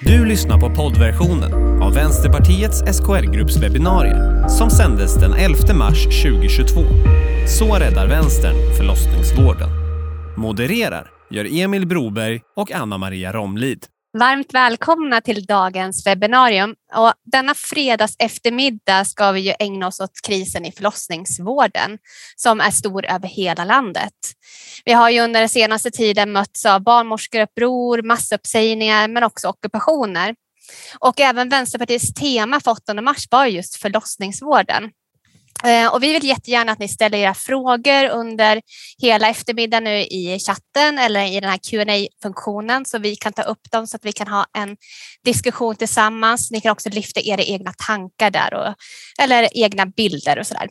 Du lyssnar på poddversionen av Vänsterpartiets SKR-grupps webbinarie som sändes den 11 mars 2022. Så räddar vänstern förlossningsvården. Modererar gör Emil Broberg och Anna-Maria Romlid. Varmt välkomna till dagens webbinarium. Och denna fredags eftermiddag ska vi ju ägna oss åt krisen i förlossningsvården som är stor över hela landet. Vi har ju under den senaste tiden mötts av barnmorskeuppror, massuppsägningar men också ockupationer. Och även Vänsterpartiets tema för 8 mars var just förlossningsvården. Eh, och vi vill jättegärna att ni ställer era frågor under hela eftermiddagen nu i chatten eller i den här qa funktionen så vi kan ta upp dem så att vi kan ha en diskussion tillsammans. Ni kan också lyfta era egna tankar där och, eller egna bilder och sådär.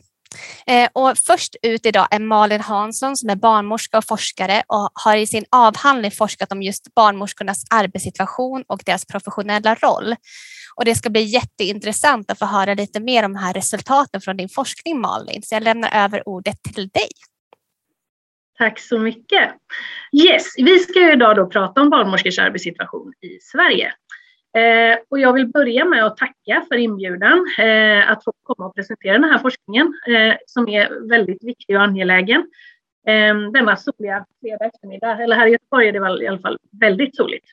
där. och först ut idag är Malin Hansson som är barnmorska och forskare och har i sin avhandling forskat om just barnmorskornas arbetssituation och deras professionella roll. Och det ska bli jätteintressant att få höra lite mer om de här resultaten från din forskning Malin. Så jag lämnar över ordet till dig. Tack så mycket. Yes, vi ska idag då prata om barnmorskors arbetssituation i Sverige. Eh, och jag vill börja med att tacka för inbjudan eh, att få komma och presentera den här forskningen eh, som är väldigt viktig och angelägen. Eh, denna soliga fredag eftermiddag, eller här i Göteborg är det i alla fall väldigt soligt.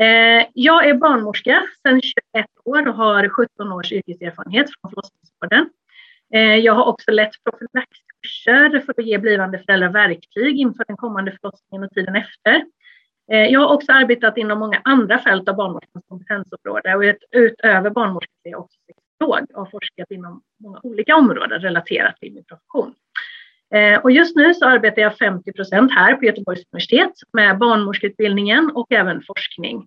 Eh, jag är barnmorska sedan 21 år och har 17 års yrkeserfarenhet från förlossningsvården. Eh, jag har också lett profylaxkurser för att ge blivande föräldrar verktyg inför den kommande förlossningen och tiden efter. Eh, jag har också arbetat inom många andra fält av barnmorskans kompetensområde och utöver barnmorska är jag också sexolog och har forskat inom många olika områden relaterat till min profession. Eh, och just nu så arbetar jag 50 procent här på Göteborgs universitet med barnmorskeutbildningen och även forskning.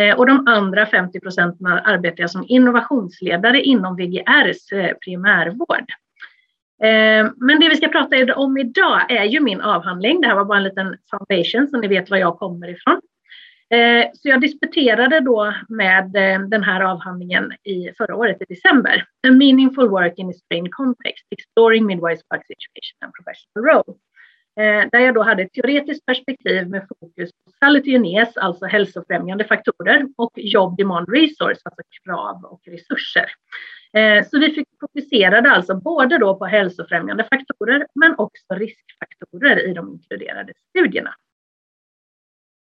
Eh, och de andra 50 procenten arbetar jag som innovationsledare inom VGRs eh, primärvård. Men det vi ska prata om idag är ju min avhandling. Det här var bara en liten foundation så ni vet var jag kommer ifrån. Eh, så jag disputerade då med eh, den här avhandlingen i förra året i december. A meaningful work in a strained context, exploring midwives work situation and professional role. Eh, där jag då hade ett teoretiskt perspektiv med fokus på salutiones, alltså hälsofrämjande faktorer, och job demand resource, alltså krav och resurser. Så vi fokuserade alltså både då på hälsofrämjande faktorer men också riskfaktorer i de inkluderade studierna.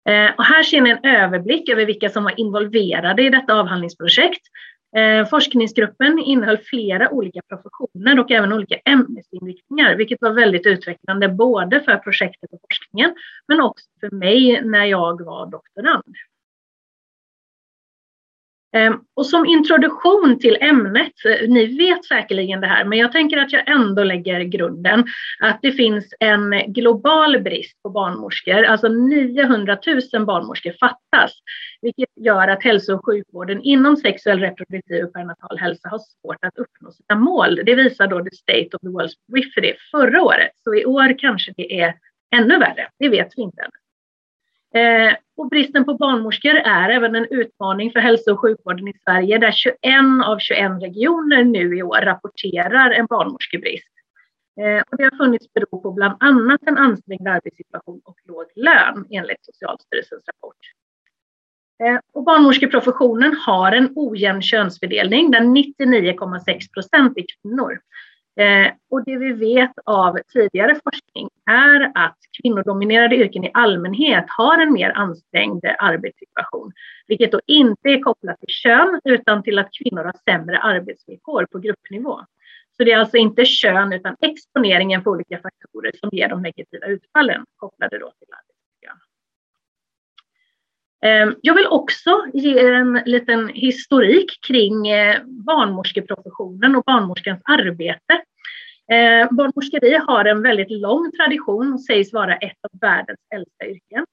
Eh, och här ser ni en överblick över vilka som var involverade i detta avhandlingsprojekt. Eh, forskningsgruppen innehöll flera olika professioner och även olika ämnesinriktningar, vilket var väldigt utvecklande både för projektet och forskningen, men också för mig när jag var doktorand. Ehm, och som introduktion till ämnet, eh, ni vet säkerligen det här, men jag tänker att jag ändå lägger grunden, att det finns en global brist på barnmorskor, alltså 900 000 barnmorskor fattas, vilket gör att hälso och sjukvården inom sexuell, reproduktiv och perinatal hälsa har svårt att uppnå sina mål. Det visar då The State of the World's Periphery förra året, så i år kanske det är ännu värre, det vet vi inte ännu. Eh, och bristen på barnmorskor är även en utmaning för hälso och sjukvården i Sverige där 21 av 21 regioner nu i år rapporterar en barnmorskebrist. Eh, och det har funnits beror på bland annat en ansträngd arbetssituation och låg lön enligt Socialstyrelsens rapport. Eh, och barnmorskeprofessionen har en ojämn könsfördelning där 99,6 procent är kvinnor. Eh, och det vi vet av tidigare forskning är att kvinnodominerade yrken i allmänhet har en mer ansträngd arbetssituation, vilket då inte är kopplat till kön utan till att kvinnor har sämre arbetsvillkor på gruppnivå. Så det är alltså inte kön utan exponeringen för olika faktorer som ger de negativa utfallen kopplade då till arbetsmiljön. Ehm, jag vill också ge en liten historik kring eh, barnmorskeprofessionen och barnmorskans arbete. Ehm, barnmorskeri har en väldigt lång tradition och sägs vara ett av världens äldsta yrken.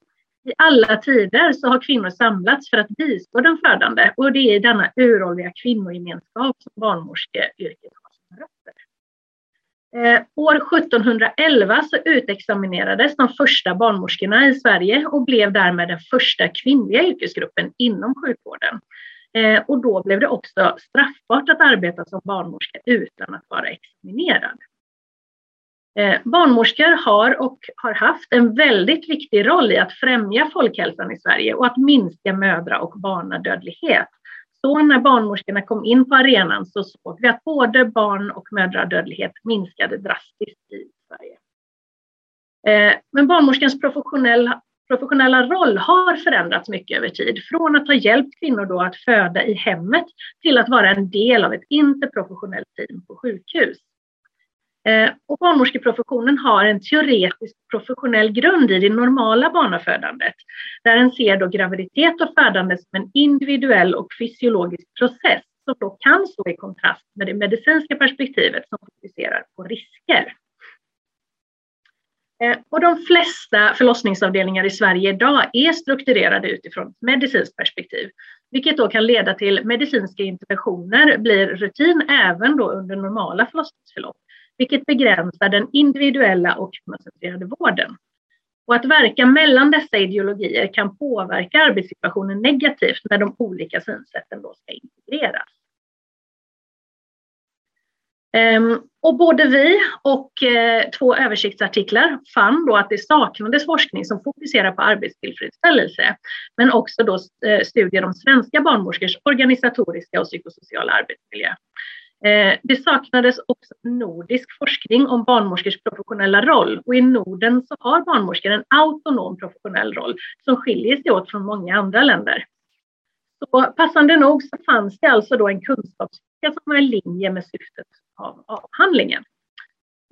I alla tider så har kvinnor samlats för att bistå den födande och det är i denna uråldriga kvinnogemenskap som barnmorskeyrket har sina rötter. Eh, Eh, år 1711 så utexaminerades de första barnmorskorna i Sverige och blev därmed den första kvinnliga yrkesgruppen inom sjukvården. Eh, och då blev det också straffbart att arbeta som barnmorska utan att vara examinerad. Eh, barnmorskor har och har haft en väldigt viktig roll i att främja folkhälsan i Sverige och att minska mödra och barnadödlighet. Så när barnmorskorna kom in på arenan så såg vi att både barn och mödradödlighet minskade drastiskt i Sverige. Eh, men barnmorskans professionella, professionella roll har förändrats mycket över tid. Från att ha hjälpt kvinnor då att föda i hemmet till att vara en del av ett interprofessionellt team på sjukhus. Eh, och barnmorskeprofessionen har en teoretisk professionell grund i det normala barnafödandet, där en ser då graviditet och födande som en individuell och fysiologisk process som då kan stå i kontrast med det medicinska perspektivet som fokuserar på risker. Eh, och de flesta förlossningsavdelningar i Sverige idag är strukturerade utifrån ett medicinskt perspektiv, vilket då kan leda till medicinska interventioner blir rutin även då under normala förlossningsförlopp vilket begränsar den individuella och koncentrerade vården. Och att verka mellan dessa ideologier kan påverka arbetssituationen negativt när de olika synsätten då ska integreras. Ehm, och både vi och eh, två översiktsartiklar fann då att det saknades forskning som fokuserar på arbetstillfredsställelse, men också då eh, studier om svenska barnmorskors organisatoriska och psykosociala arbetsmiljö. Eh, det saknades också nordisk forskning om barnmorskors professionella roll och i Norden så har barnmorskor en autonom professionell roll som skiljer sig åt från många andra länder. Så passande nog så fanns det alltså då en kunskapsficka som var i linje med syftet av avhandlingen.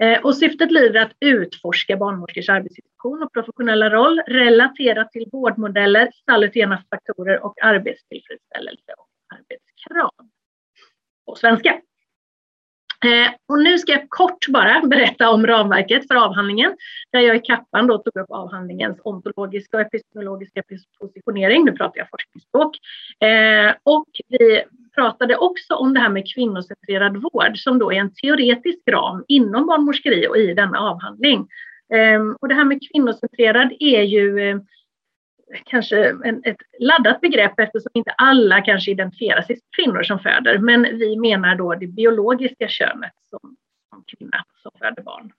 Eh, och syftet lyder att utforska barnmorskors arbetssituation och professionella roll relaterat till vårdmodeller, salutena faktorer och arbetstillfredsställelse och arbetskrav. På svenska. Eh, och nu ska jag kort bara berätta om ramverket för avhandlingen, där jag i kappan då tog upp avhandlingens ontologiska och epistemologiska positionering, nu pratar jag forskningsspråk. Eh, och vi pratade också om det här med kvinnocentrerad vård, som då är en teoretisk ram inom barnmorskeri och i denna avhandling. Eh, och det här med kvinnocentrerad är ju eh, kanske en, ett laddat begrepp eftersom inte alla kanske identifierar sig som kvinnor som föder, men vi menar då det biologiska könet som, som kvinna som föder barn.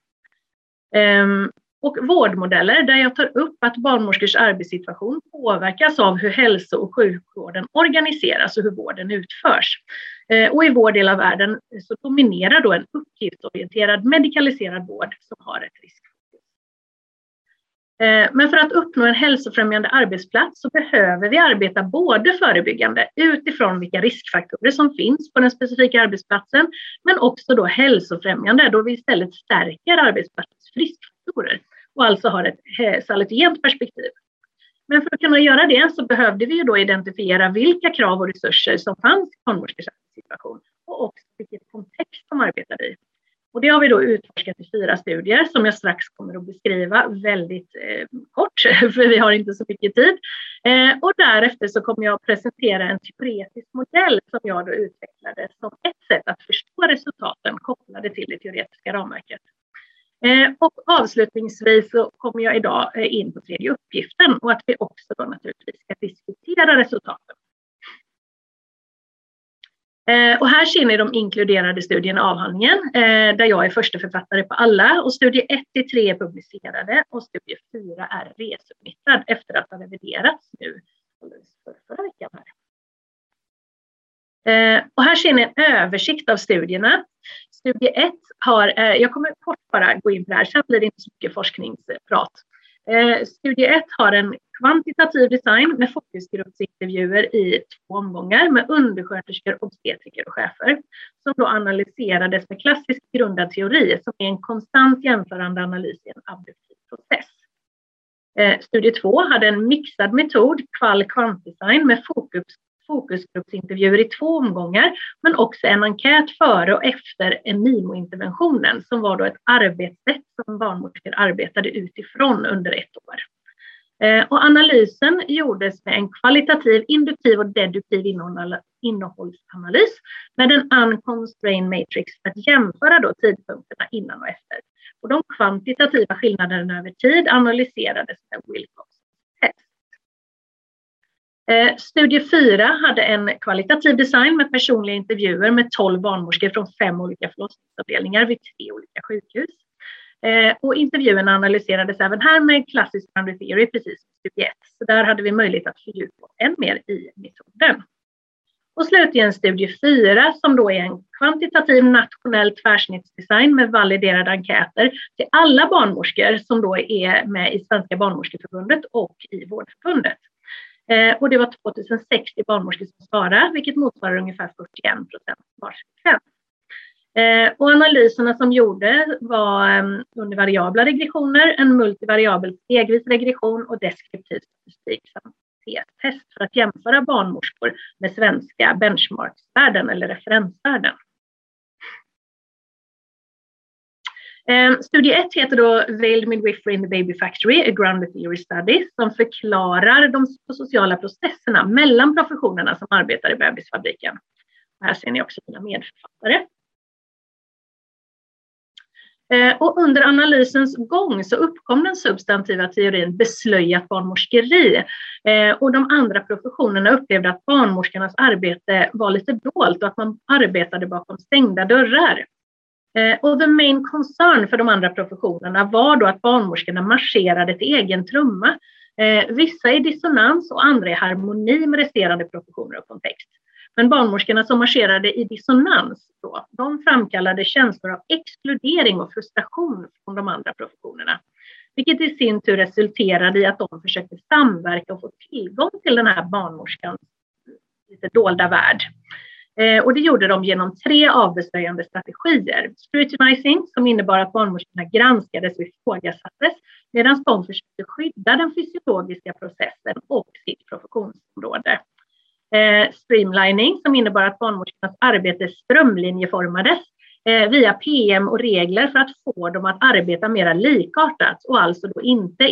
Ehm, och vårdmodeller där jag tar upp att barnmorskors arbetssituation påverkas av hur hälso och sjukvården organiseras och hur vården utförs. Ehm, och i vår del av världen så dominerar då en uppgiftsorienterad medikaliserad vård som har ett risk Eh, men för att uppnå en hälsofrämjande arbetsplats så behöver vi arbeta både förebyggande utifrån vilka riskfaktorer som finns på den specifika arbetsplatsen, men också då hälsofrämjande då vi istället stärker arbetsplatsens friskfaktorer och alltså har ett eh, salutogent perspektiv. Men för att kunna göra det så behövde vi ju då identifiera vilka krav och resurser som fanns i barnmorskors situation och också vilken kontext de arbetade i. Och det har vi då utforskat i fyra studier som jag strax kommer att beskriva väldigt eh, kort, för vi har inte så mycket tid. Eh, och därefter så kommer jag att presentera en teoretisk modell som jag då utvecklade som ett sätt att förstå resultaten kopplade till det teoretiska ramverket. Eh, och avslutningsvis så kommer jag idag eh, in på tredje uppgiften och att vi också då naturligtvis ska diskutera resultaten. Eh, och här ser ni de inkluderade studierna i avhandlingen, eh, där jag är första författare på alla. Och studie 1 till 3 är publicerade och studie 4 är resubmittad efter att ha reviderats nu för förra veckan. Här. Eh, och här ser ni en översikt av studierna. Studie 1 har, jag kommer kort bara gå in på det här, sen blir det inte så mycket forskningsprat. Studie 1 har en kvantitativ design med fokusgruppsintervjuer i två omgångar med undersköterskor, obstetriker och chefer som då analyserades med klassiskt grundad teori som är en konstant jämförande analys i en abduktiv process. Eh, studie 2 hade en mixad metod, kval-kvantdesign med fokus fokusgruppsintervjuer i två omgångar, men också en enkät före och efter MIMO-interventionen som var då ett arbetssätt som barnmorskor arbetade utifrån under ett år. Eh, och analysen gjordes med en kvalitativ, induktiv och deduktiv innehållsanalys med en unconstrained matrix för att jämföra då tidpunkterna innan och efter. Och de kvantitativa skillnaderna över tid analyserades med Wilcox Eh, studie 4 hade en kvalitativ design med personliga intervjuer med 12 barnmorskor från fem olika förlossningsavdelningar vid tre olika sjukhus. Eh, och intervjuerna analyserades även här med klassisk boundary theory, precis som studie 1. Så där hade vi möjlighet att fördjupa oss än mer i metoden. Och slutligen studie 4 som då är en kvantitativ nationell tvärsnittsdesign med validerade enkäter till alla barnmorskor som då är med i Svenska barnmorskeförbundet och i Vårdförbundet. Eh, och det var 2060 barnmorskor som svarade, vilket motsvarar ungefär 41 procent svarsfrekvens. Eh, och analyserna som gjordes var ehm, under variabla regressioner, en multivariabel stegvis regression och deskriptiv statistik samt test för att jämföra barnmorskor med svenska benchmarksvärden eller referensvärden. Eh, studie 1 heter då Veiled Midwifery in the Baby Factory, a grounded theory study, som förklarar de sociala processerna mellan professionerna som arbetar i bebisfabriken. Här ser ni också mina medförfattare. Eh, och under analysens gång så uppkom den substantiva teorin beslöjat barnmorskeri. Eh, och de andra professionerna upplevde att barnmorskornas arbete var lite dolt och att man arbetade bakom stängda dörrar. Eh, och the main concern för de andra professionerna var då att barnmorskorna marscherade till egen trumma. Vissa i dissonans och andra i harmoni med resterande professioner och kontext. Men barnmorskorna som marscherade i dissonans då, de framkallade känslor av exkludering och frustration från de andra professionerna. Vilket i sin tur resulterade i att de försökte samverka och få tillgång till den här barnmorskans lite dolda värld. Eh, och det gjorde de genom tre avbeslöjande strategier. Scrutinizing, som innebar att barnmorskorna granskades och ifrågasattes, medan de försökte skydda den fysiologiska processen och sitt professionsområde Eh, streamlining som innebar att barnmorskornas arbete strömlinjeformades eh, via PM och regler för att få dem att arbeta mer likartat och alltså då inte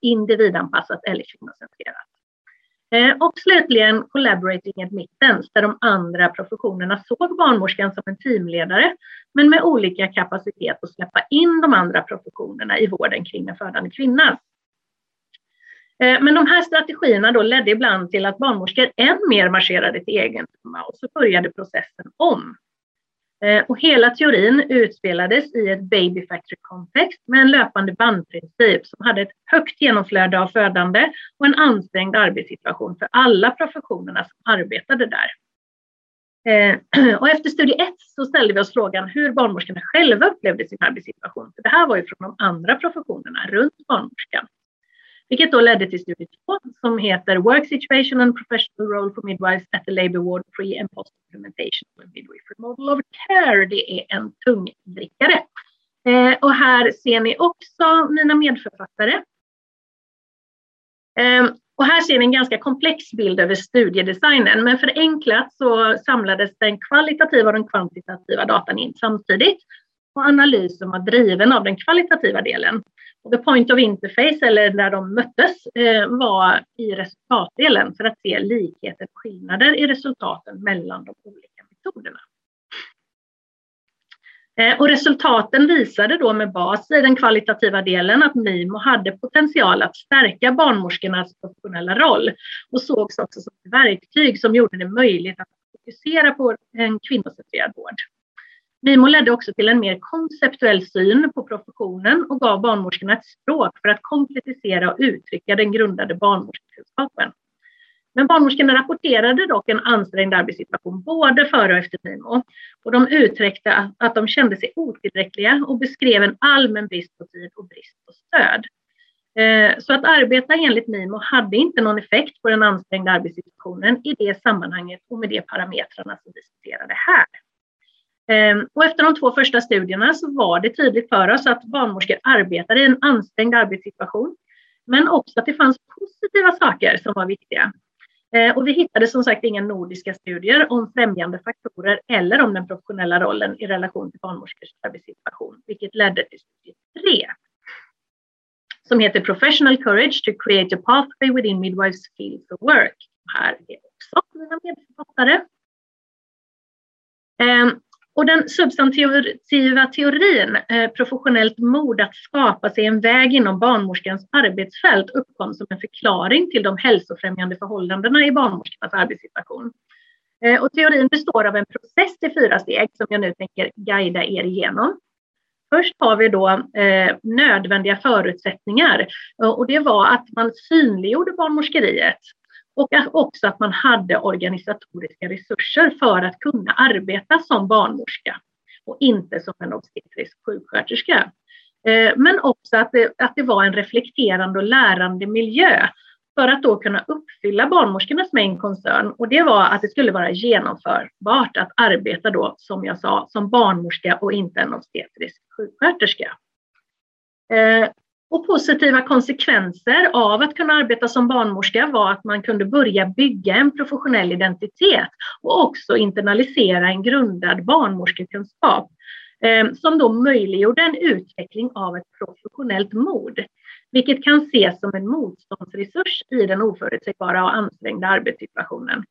individanpassat eller kvinnocentrerat. Eh, och slutligen collaborating admittance där de andra professionerna såg barnmorskan som en teamledare men med olika kapacitet att släppa in de andra professionerna i vården kring den födande kvinnan. Eh, men de här strategierna då ledde ibland till att barnmorskor än mer marscherade till egen och så började processen om. Eh, och hela teorin utspelades i ett baby factory kontext med en löpande bandprincip som hade ett högt genomflöde av födande och en ansträngd arbetssituation för alla professionerna som arbetade där. Eh, och efter studie 1 så ställde vi oss frågan hur barnmorskorna själva upplevde sin arbetssituation. För det här var ju från de andra professionerna runt barnmorskan. Vilket då ledde till studie 2 som heter Work Situation and Professional Role for Midwives at the Labour Ward Pre and Post Implementation of a Midwifery Model of Care. Det är en tungdrickare. Eh, och här ser ni också mina medförfattare. Eh, och här ser ni en ganska komplex bild över studiedesignen, men förenklat så samlades den kvalitativa och den kvantitativa datan in samtidigt och analysen var driven av den kvalitativa delen. The point of interface, eller där de möttes, eh, var i resultatdelen för att se likheter och skillnader i resultaten mellan de olika metoderna. Eh, och resultaten visade då med bas i den kvalitativa delen att MIMO hade potential att stärka barnmorskornas professionella roll och sågs också som ett verktyg som gjorde det möjligt att fokusera på en kvinnocentrerad vård. MIMO ledde också till en mer konceptuell syn på professionen och gav barnmorskorna ett språk för att konkretisera och uttrycka den grundade barnmorskekunskapen. Men barnmorskorna rapporterade dock en ansträngd arbetssituation både före och efter MIMO. Och de uttryckte att de kände sig otillräckliga och beskrev en allmän brist på tid och brist på stöd. Eh, så att arbeta enligt MIMO hade inte någon effekt på den ansträngda arbetssituationen i det sammanhanget och med de parametrarna som vi diskuterade här. Ehm, och efter de två första studierna så var det tydligt för oss att barnmorskor arbetade i en ansträngd arbetssituation, men också att det fanns positiva saker som var viktiga. Ehm, och vi hittade som sagt inga nordiska studier om främjande faktorer eller om den professionella rollen i relation till barnmorskors arbetssituation, vilket ledde till studie 3 som heter Professional Courage to create a pathway within midwives fields of work. Här är också mina medförfattare. Ehm, och den substantiva teorin, eh, professionellt mod att skapa sig en väg inom barnmorskans arbetsfält, uppkom som en förklaring till de hälsofrämjande förhållandena i barnmorskornas arbetssituation. Eh, och teorin består av en process i fyra steg som jag nu tänker guida er igenom. Först har vi då eh, nödvändiga förutsättningar och det var att man synliggjorde barnmorskeriet och också att man hade organisatoriska resurser för att kunna arbeta som barnmorska och inte som en obstetrisk sjuksköterska. Eh, men också att det, att det var en reflekterande och lärande miljö för att då kunna uppfylla barnmorskornas main concern och det var att det skulle vara genomförbart att arbeta då, som jag sa, som barnmorska och inte en obstetrisk sjuksköterska. Eh, och positiva konsekvenser av att kunna arbeta som barnmorska var att man kunde börja bygga en professionell identitet och också internalisera en grundad barnmorskekunskap eh, som då möjliggjorde en utveckling av ett professionellt mod, vilket kan ses som en motståndsresurs i den oförutsägbara och ansträngda arbetssituationen.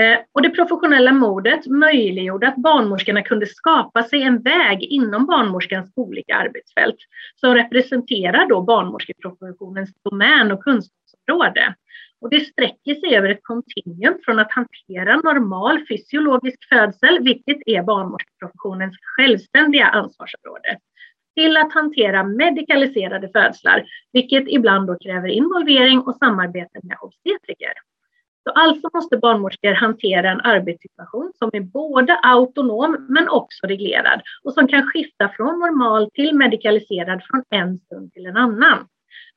Eh, och det professionella modet möjliggjorde att barnmorskorna kunde skapa sig en väg inom barnmorskans olika arbetsfält som representerar då barnmorskeprofessionens domän och kunskapsområde. Och det sträcker sig över ett kontinuum från att hantera normal fysiologisk födsel, vilket är barnmorskeprofessionens självständiga ansvarsområde, till att hantera medikaliserade födslar, vilket ibland då kräver involvering och samarbete med obstetriker. Så alltså måste barnmorskor hantera en arbetssituation som är både autonom men också reglerad och som kan skifta från normal till medikaliserad från en stund till en annan.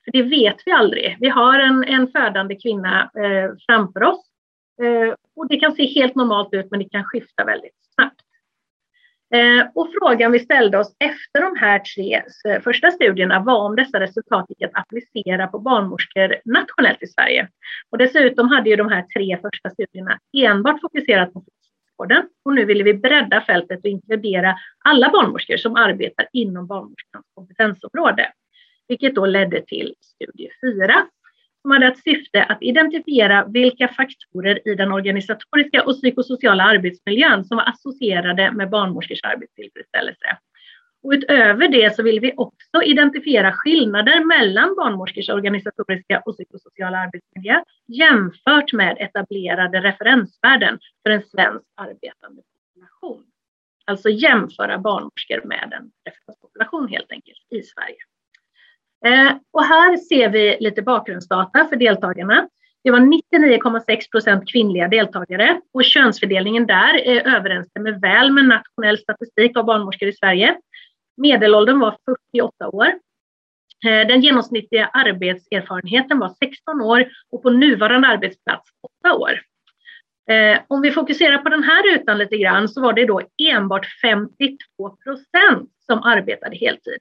För det vet vi aldrig. Vi har en, en födande kvinna eh, framför oss eh, och det kan se helt normalt ut men det kan skifta väldigt snabbt. Eh, och frågan vi ställde oss efter de här tre eh, första studierna var om dessa resultat gick att applicera på barnmorskor nationellt i Sverige. Och dessutom hade ju de här tre första studierna enbart fokuserat på sjukvården och nu ville vi bredda fältet och inkludera alla barnmorskor som arbetar inom barnmorskans kompetensområde, vilket då ledde till studie 4 som hade ett syfte att identifiera vilka faktorer i den organisatoriska och psykosociala arbetsmiljön som var associerade med barnmorskors arbetstillfredsställelse. Och utöver det så vill vi också identifiera skillnader mellan barnmorskors organisatoriska och psykosociala arbetsmiljö jämfört med etablerade referensvärden för en svensk arbetande population. Alltså jämföra barnmorskor med en referenspopulation helt enkelt i Sverige. Eh, och här ser vi lite bakgrundsdata för deltagarna. Det var 99,6 procent kvinnliga deltagare och könsfördelningen där överensstämmer väl med nationell statistik av barnmorskor i Sverige. Medelåldern var 48 år. Eh, den genomsnittliga arbetserfarenheten var 16 år och på nuvarande arbetsplats 8 år. Eh, om vi fokuserar på den här rutan lite grann så var det då enbart 52 procent som arbetade heltid.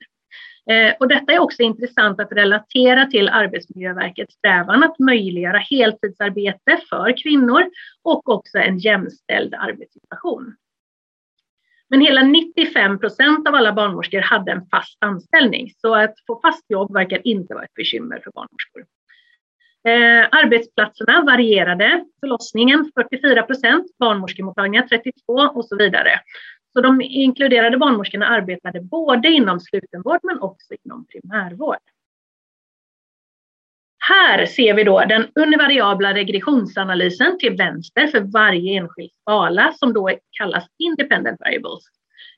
Eh, och detta är också intressant att relatera till Arbetsmiljöverkets strävan att möjliggöra heltidsarbete för kvinnor och också en jämställd arbetssituation. Men hela 95 procent av alla barnmorskor hade en fast anställning, så att få fast jobb verkar inte vara ett bekymmer för barnmorskor. Eh, arbetsplatserna varierade. Förlossningen 44 procent, barnmorskemottagningar 32 och så vidare. Så de inkluderade barnmorskorna arbetade både inom slutenvård men också inom primärvård. Här ser vi då den univariabla regressionsanalysen till vänster för varje enskild skala som då kallas independent variables.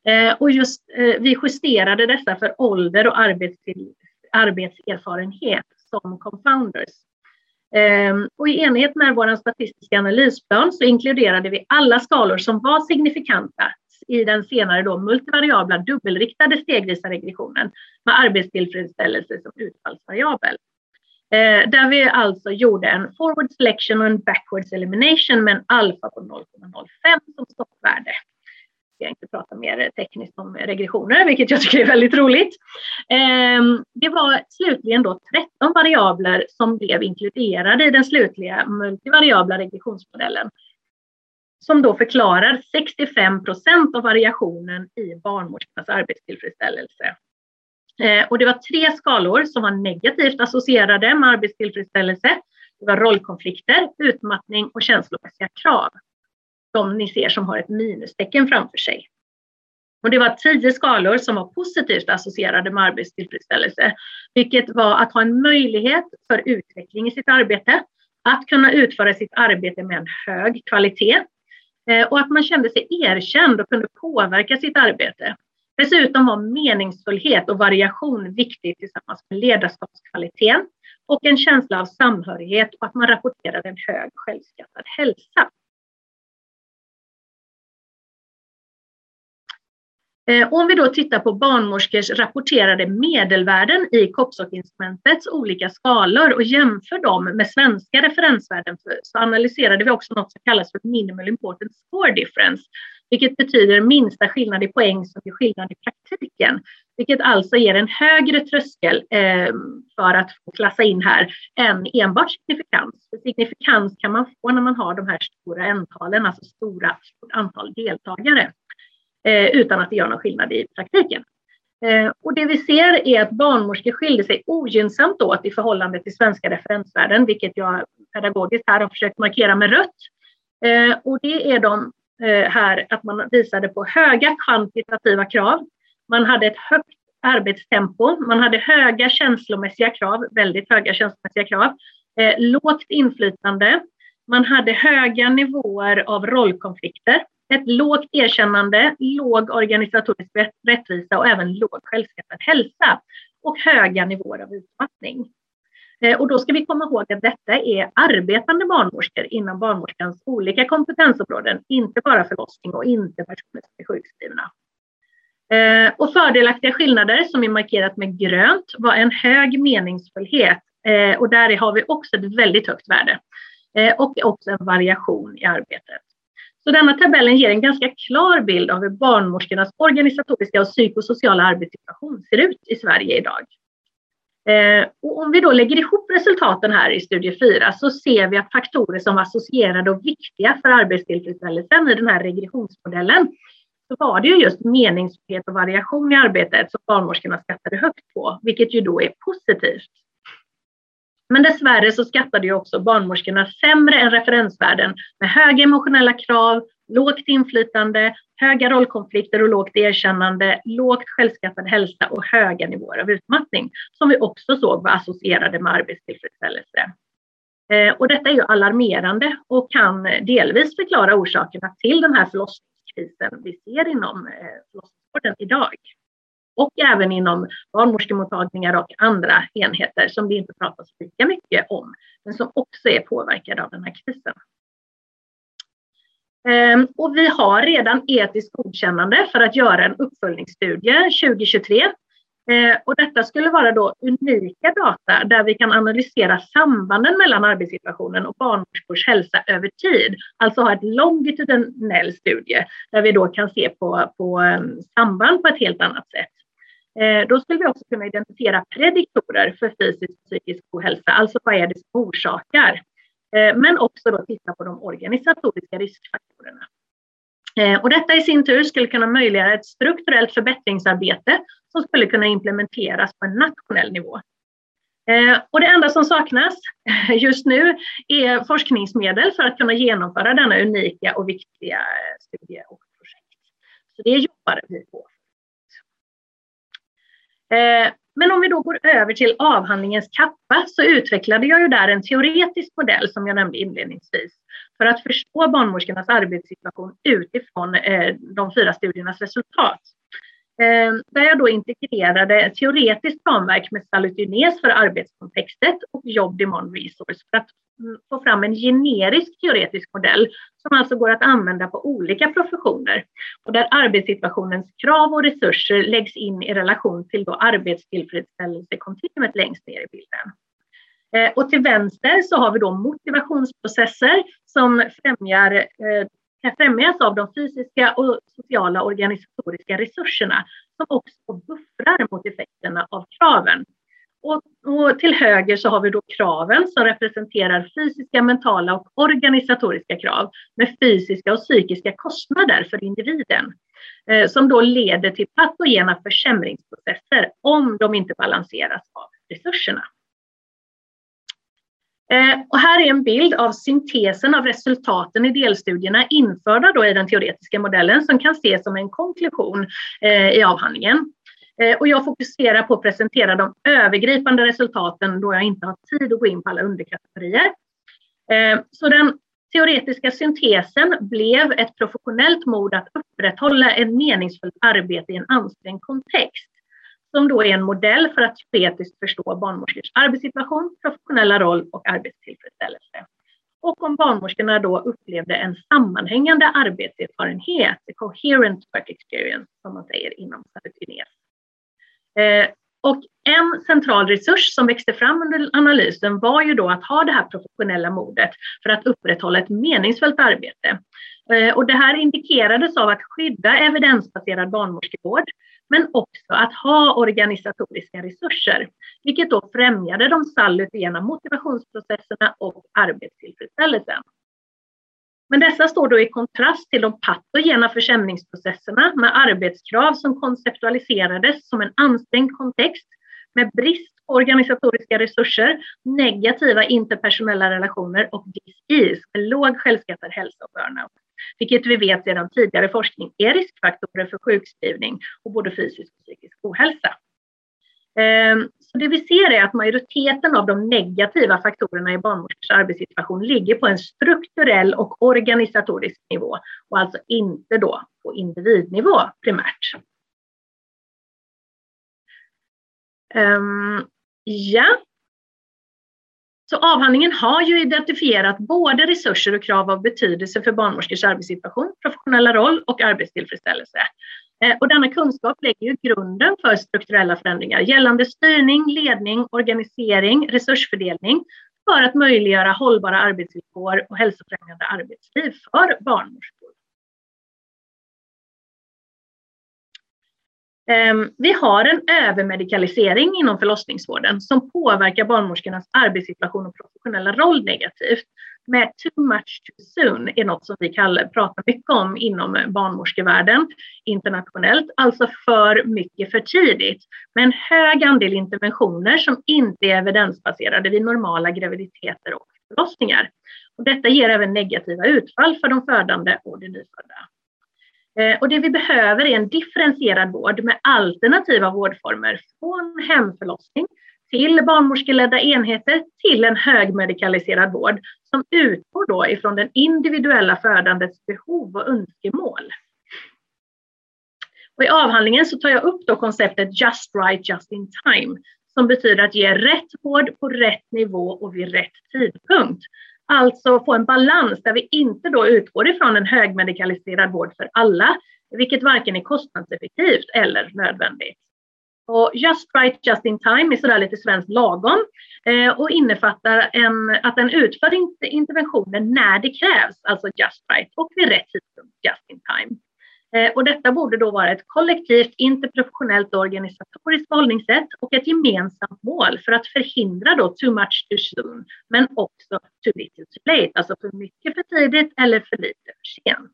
Eh, och just, eh, vi justerade dessa för ålder och arbetserfarenhet som confounders. Eh, och I enlighet med vår statistiska analysplan så inkluderade vi alla skalor som var signifikanta i den senare då multivariabla dubbelriktade stegvisa regressionen med arbetstillfredsställelse som utfallsvariabel. Eh, där vi alltså gjorde en forward selection och en backwards elimination med en alfa på 0,05 som stoppvärde. Jag ska inte prata mer tekniskt om regressioner, vilket jag tycker är väldigt roligt. Eh, det var slutligen då 13 variabler som blev inkluderade i den slutliga multivariabla regressionsmodellen som då förklarar 65 procent av variationen i barnmorskornas arbetstillfredsställelse. Eh, och det var tre skalor som var negativt associerade med arbetstillfredsställelse. Det var rollkonflikter, utmattning och känslomässiga krav. De ni ser som har ett minustecken framför sig. Och det var tio skalor som var positivt associerade med arbetstillfredsställelse, vilket var att ha en möjlighet för utveckling i sitt arbete, att kunna utföra sitt arbete med en hög kvalitet, Eh, och att man kände sig erkänd och kunde påverka sitt arbete. Dessutom var meningsfullhet och variation viktigt tillsammans med ledarskapskvaliteten och en känsla av samhörighet och att man rapporterade en hög självskattad hälsa. Eh, om vi då tittar på barnmorskors rapporterade medelvärden i COPSOC-instrumentets olika skalor och jämför dem med svenska referensvärden så analyserade vi också något som kallas för minimal important score difference, vilket betyder minsta skillnad i poäng som är skillnad i praktiken, vilket alltså ger en högre tröskel eh, för att få klassa in här än enbart signifikans. För signifikans kan man få när man har de här stora antalen, alltså stora antal deltagare. Eh, utan att det gör någon skillnad i praktiken. Eh, och det vi ser är att barnmorskor skiljer sig ogynnsamt åt i förhållande till svenska referensvärden, vilket jag pedagogiskt här har försökt markera med rött. Eh, och det är de eh, här att man visade på höga kvantitativa krav. Man hade ett högt arbetstempo, man hade höga känslomässiga krav, väldigt höga känslomässiga krav, eh, lågt inflytande, man hade höga nivåer av rollkonflikter ett lågt erkännande, låg organisatorisk rättvisa och även låg självskattad hälsa och höga nivåer av utmattning. Eh, och då ska vi komma ihåg att detta är arbetande barnmorskor inom barnmorskans olika kompetensområden, inte bara förlossning och inte personer som är sjukskrivna. Eh, och fördelaktiga skillnader som är markerat med grönt var en hög meningsfullhet eh, och där har vi också ett väldigt högt värde och också en variation i arbetet. Så denna tabellen ger en ganska klar bild av hur barnmorskornas organisatoriska och psykosociala arbetssituation ser ut i Sverige idag. Eh, och om vi då lägger ihop resultaten här i studie 4 så ser vi att faktorer som var associerade och viktiga för arbetstillfredsställelsen i den här regressionsmodellen så var det ju just meningsfullhet och variation i arbetet som barnmorskorna skattade högt på, vilket ju då är positivt. Men dessvärre så skattade ju också barnmorskorna sämre än referensvärden med höga emotionella krav, lågt inflytande, höga rollkonflikter och lågt erkännande, lågt självskattad hälsa och höga nivåer av utmattning som vi också såg var associerade med arbetstillfredsställelse. Eh, och detta är ju alarmerande och kan delvis förklara orsakerna till den här förlossningskrisen vi ser inom eh, förlossningsvården idag och även inom barnmorskemottagningar och andra enheter som det inte pratas lika mycket om, men som också är påverkade av den här krisen. Ehm, och vi har redan etiskt godkännande för att göra en uppföljningsstudie 2023. Ehm, och detta skulle vara då unika data där vi kan analysera sambanden mellan arbetssituationen och barnmorskors hälsa över tid. Alltså ha ett longitudinell studie där vi då kan se på, på ehm, samband på ett helt annat sätt. Eh, då skulle vi också kunna identifiera prediktorer för fysisk och psykisk ohälsa, alltså vad är det som orsakar? Eh, men också då titta på de organisatoriska riskfaktorerna. Eh, och detta i sin tur skulle kunna möjliggöra ett strukturellt förbättringsarbete som skulle kunna implementeras på en nationell nivå. Och det enda som saknas just nu är forskningsmedel för att kunna genomföra denna unika och viktiga studie och projekt. Så det jobbar vi på. Eh, men om vi då går över till avhandlingens kappa så utvecklade jag ju där en teoretisk modell som jag nämnde inledningsvis för att förstå barnmorskornas arbetssituation utifrån eh, de fyra studiernas resultat. Eh, där jag då integrerade ett teoretiskt ramverk med salutynes för arbetskontextet och job demand resource för att mm, få fram en generisk teoretisk modell som alltså går att använda på olika professioner och där arbetssituationens krav och resurser läggs in i relation till då arbetstillfredsställelsekontinuumet längst ner i bilden. Eh, och till vänster så har vi då motivationsprocesser som främjar eh, kan främjas av de fysiska och sociala organisatoriska resurserna som också buffrar mot effekterna av kraven. Och, och, till höger så har vi då kraven som representerar fysiska, mentala och organisatoriska krav med fysiska och psykiska kostnader för individen eh, som då leder till patogena försämringsprocesser om de inte balanseras av resurserna. Eh, och här är en bild av syntesen av resultaten i delstudierna införda då i den teoretiska modellen som kan ses som en konklusion eh, i avhandlingen. Eh, och jag fokuserar på att presentera de övergripande resultaten då jag inte har tid att gå in på alla underkategorier. Så den teoretiska syntesen blev ett professionellt mod att upprätthålla ett meningsfullt arbete i en ansträngd kontext, som då är en modell för att teoretiskt förstå barnmorskors arbetssituation, professionella roll och arbetstillfredsställelse. Och om barnmorskorna då upplevde en sammanhängande arbetserfarenhet, coherent work experience som man säger inom Saturtines. Eh, och en central resurs som växte fram under analysen var ju då att ha det här professionella modet för att upprätthålla ett meningsfullt arbete. Eh, och det här indikerades av att skydda evidensbaserad barnmorskevård, men också att ha organisatoriska resurser, vilket då främjade de salutena motivationsprocesserna och arbetstillfredsställelsen. Men dessa står då i kontrast till de patogena försämringsprocesserna med arbetskrav som konceptualiserades som en ansträngd kontext med brist på organisatoriska resurser, negativa interpersonella relationer och dis med låg självskattad hälsa och burnout. Vilket vi vet sedan tidigare forskning är riskfaktorer för sjukskrivning och både fysisk och psykisk ohälsa. Ehm, så det vi ser är att majoriteten av de negativa faktorerna i barnmorskors arbetssituation ligger på en strukturell och organisatorisk nivå och alltså inte då på individnivå primärt. Ehm, ja. Så avhandlingen har ju identifierat både resurser och krav av betydelse för barnmorskors arbetssituation, professionella roll och arbetstillfredsställelse. Eh, och denna kunskap lägger ju grunden för strukturella förändringar gällande styrning, ledning, organisering, resursfördelning för att möjliggöra hållbara arbetsvillkor och hälsofrämjande arbetsliv för barnmorskor. Ehm, vi har en övermedikalisering inom förlossningsvården som påverkar barnmorskornas arbetssituation och professionella roll negativt med too much too soon är något som vi kallar, pratar mycket om inom eh, barnmorskevärlden internationellt, alltså för mycket för tidigt. Med en hög andel interventioner som inte är evidensbaserade vid normala graviditeter och förlossningar. Och detta ger även negativa utfall för de födande och de nyfödda. Eh, och det vi behöver är en differentierad vård med alternativa vårdformer från hemförlossning till barnmorskeledda enheter till en högmedikaliserad vård som utgår då ifrån den individuella födandets behov och önskemål. Och I avhandlingen så tar jag upp då konceptet just right, just in time, som betyder att ge rätt vård på rätt nivå och vid rätt tidpunkt. Alltså få en balans där vi inte då utgår ifrån en högmedikaliserad vård för alla, vilket varken är kostnadseffektivt eller nödvändigt. Och just right, just in time är sådär lite svenskt lagom eh, och innefattar en, att den utför interventionen när det krävs, alltså just right, och vid rätt tidpunkt, just in time. Eh, och detta borde då vara ett kollektivt, interprofessionellt och organisatoriskt förhållningssätt och ett gemensamt mål för att förhindra då too much too soon, men också too little too late, alltså för mycket för tidigt eller för lite för sent.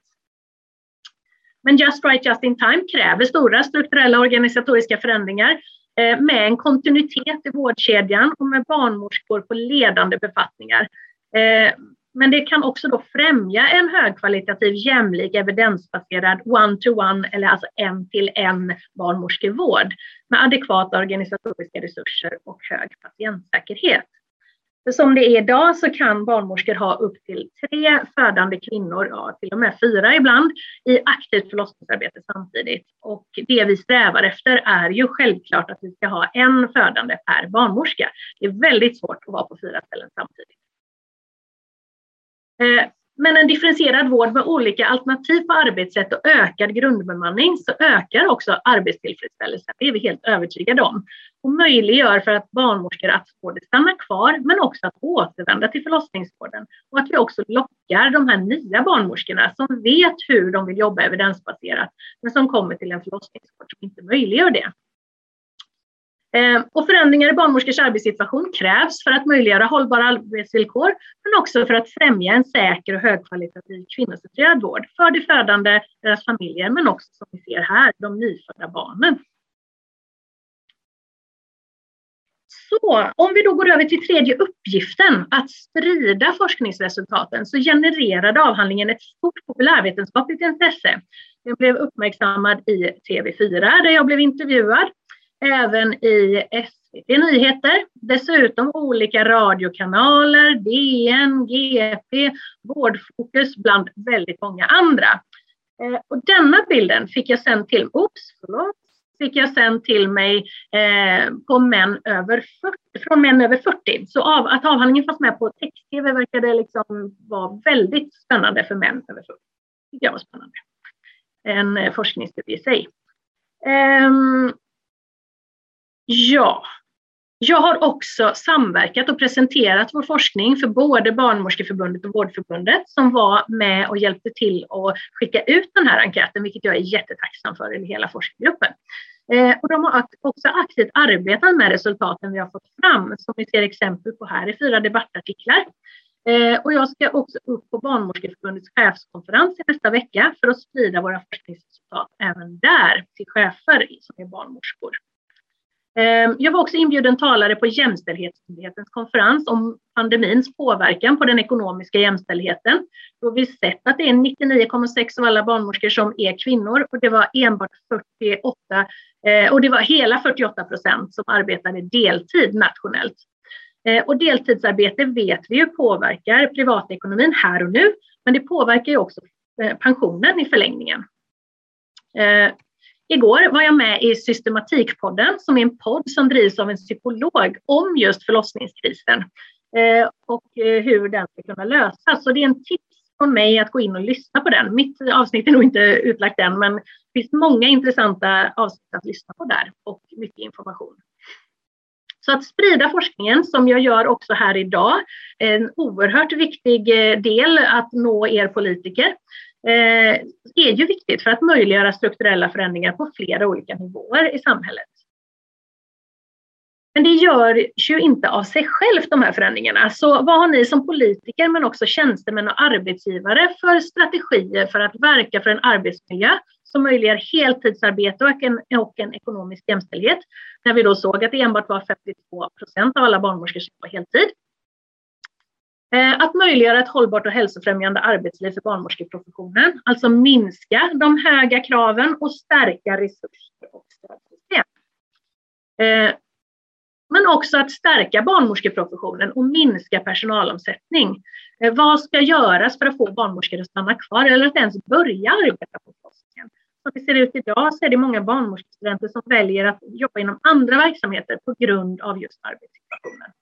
Men Just Right Just In Time kräver stora strukturella organisatoriska förändringar eh, med en kontinuitet i vårdkedjan och med barnmorskor på ledande befattningar. Eh, men det kan också då främja en högkvalitativ, jämlik, evidensbaserad one-to-one eller alltså en till en barnmorskevård med adekvata organisatoriska resurser och hög patientsäkerhet. För som det är idag så kan barnmorskor ha upp till tre födande kvinnor, ja, till och med fyra ibland, i aktivt förlossningsarbete samtidigt. Och det vi strävar efter är ju självklart att vi ska ha en födande per barnmorska. Det är väldigt svårt att vara på fyra ställen samtidigt. Eh, men en differentierad vård med olika alternativ på arbetssätt och ökad grundbemanning så ökar också arbetstillfredsställelsen. Det är vi helt övertygade om. Och möjliggör för att barnmorskor att både stanna kvar men också att återvända till förlossningsvården. Och att vi också lockar de här nya barnmorskorna som vet hur de vill jobba evidensbaserat men som kommer till en förlossningsvård som inte möjliggör det. Eh, och förändringar i barnmorskors arbetssituation krävs för att möjliggöra hållbara arbetsvillkor, men också för att främja en säker och högkvalitativ kvinnocentrerad vård för de födande, deras familjer, men också som vi ser här, de nyfödda barnen. Så om vi då går över till tredje uppgiften, att sprida forskningsresultaten, så genererade avhandlingen ett stort populärvetenskapligt intresse. Den blev uppmärksammad i TV4 där jag blev intervjuad även i SVT Nyheter, dessutom olika radiokanaler, DN, GP, Vårdfokus bland väldigt många andra. Eh, och denna bilden fick jag sen till, oops, förlåt, fick jag sen till mig eh, på män över 40, från män över 40. Så av, att avhandlingen fanns med på text-tv verkade liksom vara väldigt spännande för män över 40. Det tycker jag var spännande. En eh, forskningsstudie i sig. Um, ja, jag har också samverkat och presenterat vår forskning för både Barnmorskeförbundet och Vårdförbundet som var med och hjälpte till att skicka ut den här enkäten, vilket jag är jättetacksam för i hela forskargruppen. Eh, och de har också aktivt arbetat med resultaten vi har fått fram, som vi ser exempel på här i fyra debattartiklar. Eh, och jag ska också upp på Barnmorskeförbundets chefskonferens i nästa vecka för att sprida våra forskningsresultat även där till chefer som är barnmorskor. Ehm, jag var också inbjuden talare på Jämställdhetsmyndighetens konferens om pandemins påverkan på den ekonomiska jämställdheten. Då vi sett att det är 99,6 av alla barnmorskor som är kvinnor och det var enbart 48 eh, och det var hela 48 procent som arbetade deltid nationellt. Eh, och deltidsarbete vet vi ju påverkar privatekonomin här och nu, men det påverkar ju också eh, pensionen i förlängningen. Igår var jag med i Systematikpodden som är en podd som drivs av en psykolog om just förlossningskrisen eh, och eh, hur den ska kunna lösas. Så det är en tips från mig att gå in och lyssna på den. Mitt avsnitt är nog inte utlagt än, men det finns många intressanta avsnitt att lyssna på där och mycket information. Så att sprida forskningen som jag gör också här idag, en oerhört viktig eh, del att nå er politiker. Eh, är ju viktigt för att möjliggöra strukturella förändringar på flera olika nivåer i samhället. Men det gör ju inte av sig självt de här förändringarna. Så vad har ni som politiker men också tjänstemän och arbetsgivare för strategier för att verka för en arbetsmiljö som möjliggör heltidsarbete och en, och en ekonomisk jämställdhet? När vi då såg att det enbart var 52 procent av alla barnmorskor som var heltid. Eh, att möjliggöra ett hållbart och hälsofrämjande arbetsliv för barnmorskeprofessionen, alltså minska de höga kraven och stärka resurser och stödsystem. Eh, men också att stärka barnmorskeprofessionen och minska personalomsättning. Eh, vad ska göras för att få barnmorskor att stanna kvar eller att ens börja arbeta på forskningen? Som det ser ut idag så är det många barnmorskestudenter som väljer att jobba inom andra verksamheter på grund av just arbetssituationen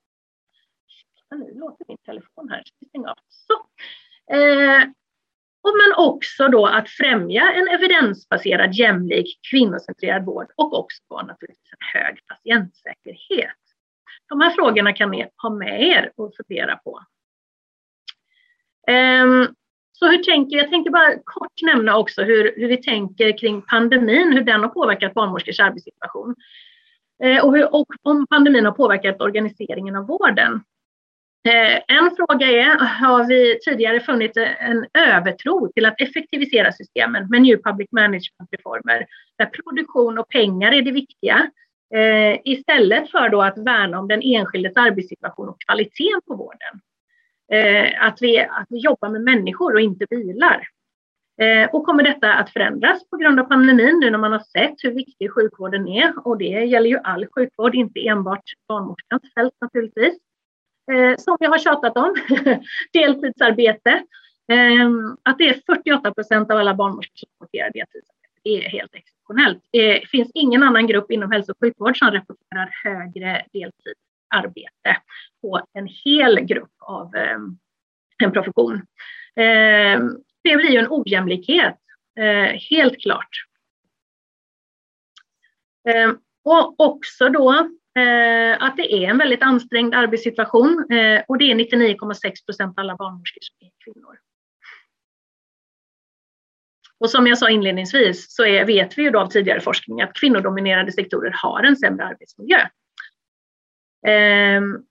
nu låter min telefon här. Stänga av. Så. Eh, och men också då att främja en evidensbaserad, jämlik, kvinnocentrerad vård och också då naturligtvis en hög patientsäkerhet. De här frågorna kan ni ha med er och fundera på. Ehm, så hur tänker, jag tänkte bara kort nämna också hur, hur vi tänker kring pandemin, hur den har påverkat barnmorskors arbetssituation. Eh, och, hur, och om pandemin har påverkat organiseringen av vården. Eh, en fråga är, har vi tidigare funnit en övertro till att effektivisera systemen med New Public Management-reformer, där produktion och pengar är det viktiga, eh, istället för då att värna om den enskildes arbetssituation och kvaliteten på vården. Eh, att, vi, att vi jobbar med människor och inte bilar. Och kommer detta att förändras på grund av pandemin nu när man har sett hur viktig sjukvården är? Och det gäller ju all sjukvård, inte enbart barnmorskans fält naturligtvis Eh, som jag har tjatat om, deltidsarbete. Eh, att det är 48 procent av alla barnmorskor som rapporterar deltidsarbete. Det är helt exceptionellt. Det finns ingen annan grupp inom hälso och sjukvård som rapporterar högre deltidsarbete på en hel grupp av eh, en profession. Eh, det blir ju en ojämlikhet, eh, helt klart. Eh, och också då Eh, att det är en väldigt ansträngd arbetssituation eh, och det är 99,6 procent av alla barnmorskor som är kvinnor. Och som jag sa inledningsvis så är, vet vi ju då av tidigare forskning att kvinnodominerade sektorer har en sämre arbetsmiljö. Ehm,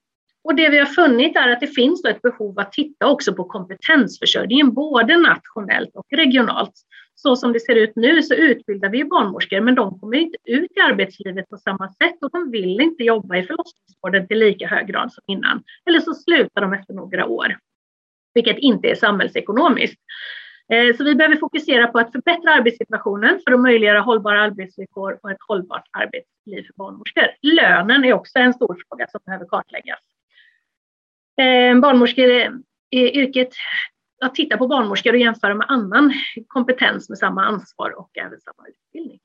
och det vi har funnit är att det finns ett behov att titta också på kompetensförsörjningen, både nationellt och regionalt så som det ser ut nu så utbildar vi barnmorskor, men de kommer inte ut i arbetslivet på samma sätt och de vill inte jobba i förlossningsvården till lika hög grad som innan. Eller så slutar de efter några år, vilket inte är samhällsekonomiskt. Eh, så vi behöver fokusera på att förbättra arbetssituationen för att möjliggöra hållbara arbetsvillkor och ett hållbart arbetsliv för barnmorskor. Lönen är också en stor fråga som behöver kartläggas. Eh, barnmorskeyrket, att titta på barnmorskor och jämföra med annan kompetens med samma ansvar och även samma utbildning.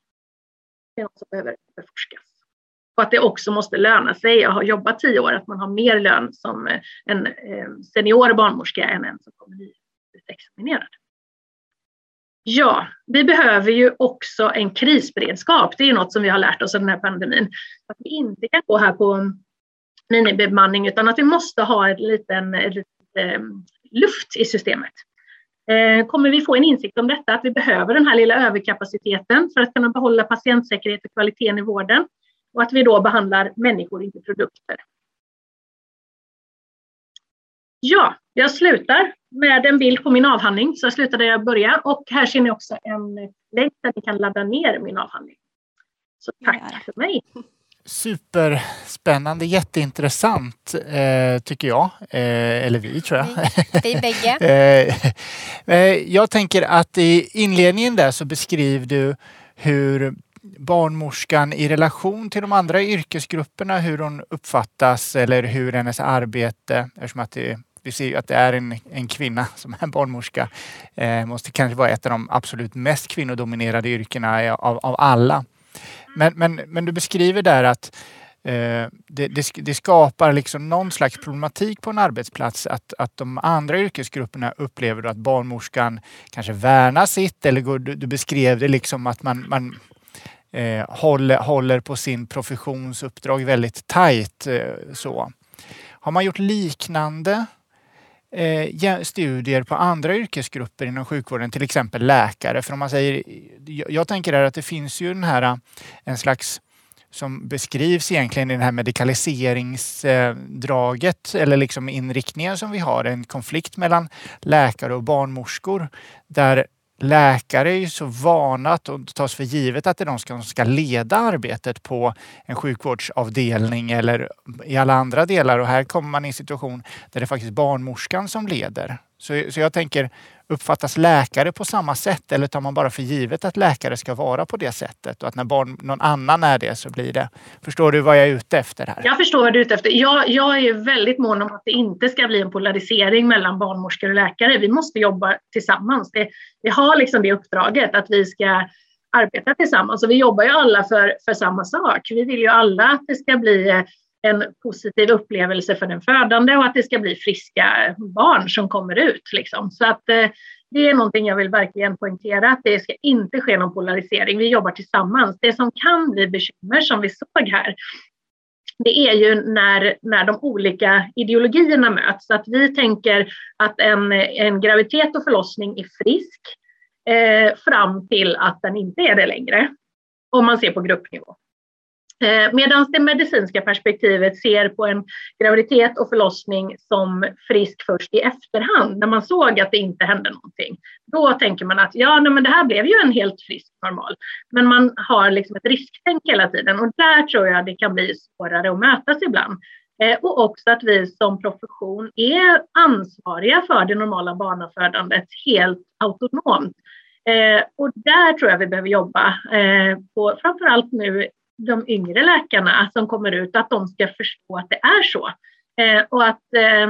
Det är något som behöver beforskas. Och att det också måste löna sig att ha jobbat tio år, att man har mer lön som en eh, senior barnmorska än en som kommer nyutexaminerad. Ja, vi behöver ju också en krisberedskap. Det är något som vi har lärt oss av den här pandemin. Att vi inte kan gå här på minibemanning utan att vi måste ha en liten, liten ehm, luft i systemet. Eh, kommer vi få en insikt om detta, att vi behöver den här lilla överkapaciteten för att kunna behålla patientsäkerhet och kvaliteten i vården och att vi då behandlar människor, inte produkter. Ja, jag slutar med en bild på min avhandling, så jag slutar där jag började. Och här ser ni också en länk där ni kan ladda ner min avhandling. Så tack för mig. Superspännande, jätteintressant eh, tycker jag. Eh, eller vi tror jag. Vi, vi bägge. Eh, eh, jag tänker att i inledningen där så beskriver du hur barnmorskan i relation till de andra yrkesgrupperna, hur hon uppfattas eller hur hennes arbete, eftersom att det vi ser ju att det är en, en kvinna som är barnmorska. Eh, måste kanske vara ett av de absolut mest kvinnodominerade yrkena av, av alla. Men, men, men du beskriver där att eh, det, det, det, skapar liksom någon slags problematik på en arbetsplats att, att de andra yrkesgrupperna upplever att barnmorskan kanske värnar sitt eller går, du, du beskrev det liksom att man, man eh, håller, håller på sin professionsuppdrag väldigt tajt. Eh, så. Har man gjort liknande eh, studier på andra yrkesgrupper inom sjukvården, till exempel läkare. För om man säger, jag, jag tänker här att det finns ju den här eh, en slags som beskrivs egentligen i det här medikaliseringsdraget eh, eller liksom inriktningen som vi har, en konflikt mellan läkare och barnmorskor där läkare är ju så vana att det tas för givet att det är de som ska leda arbetet på en sjukvårdsavdelning eller i alla andra delar och här kommer man i en situation där det är faktiskt barnmorskan som leder. Så, så jag tänker, uppfattas läkare på samma sätt eller tar man bara för givet att läkare ska vara på det sättet och att när barn, någon annan är det så blir det. Förstår du vad jag är ute efter här? Jag förstår vad du är ute efter. Jag, jag är väldigt mån om att det inte ska bli en polarisering mellan barnmorskor och läkare. Vi måste jobba tillsammans. Det, vi har liksom det uppdraget att vi ska arbeta tillsammans och vi jobbar ju alla för, för samma sak. Vi vill ju alla att det ska bli en positiv upplevelse för den födande och att det ska bli friska barn som kommer ut. Liksom. Så att eh, det är någonting jag vill verkligen poängtera, att det ska inte ske någon polarisering. Vi jobbar tillsammans. Det som kan bli bekymmer som vi såg här, det är ju när, när de olika ideologierna möts. Att vi tänker att en, en graviditet och förlossning är frisk eh, fram till att den inte är det längre. Om man ser på gruppnivå. Eh, Medan det medicinska perspektivet ser på en graviditet och förlossning som frisk först i efterhand, när man såg att det inte hände någonting. Då tänker man att ja, nej, men det här blev ju en helt frisk normal. Men man har liksom ett risktänk hela tiden och där tror jag det kan bli svårare att mötas ibland. Eh, och också att vi som profession är ansvariga för det normala barnafödandet helt autonomt. Eh, och där tror jag vi behöver jobba, eh, på, framförallt nu de yngre läkarna som kommer ut, att de ska förstå att det är så. Eh, och att eh,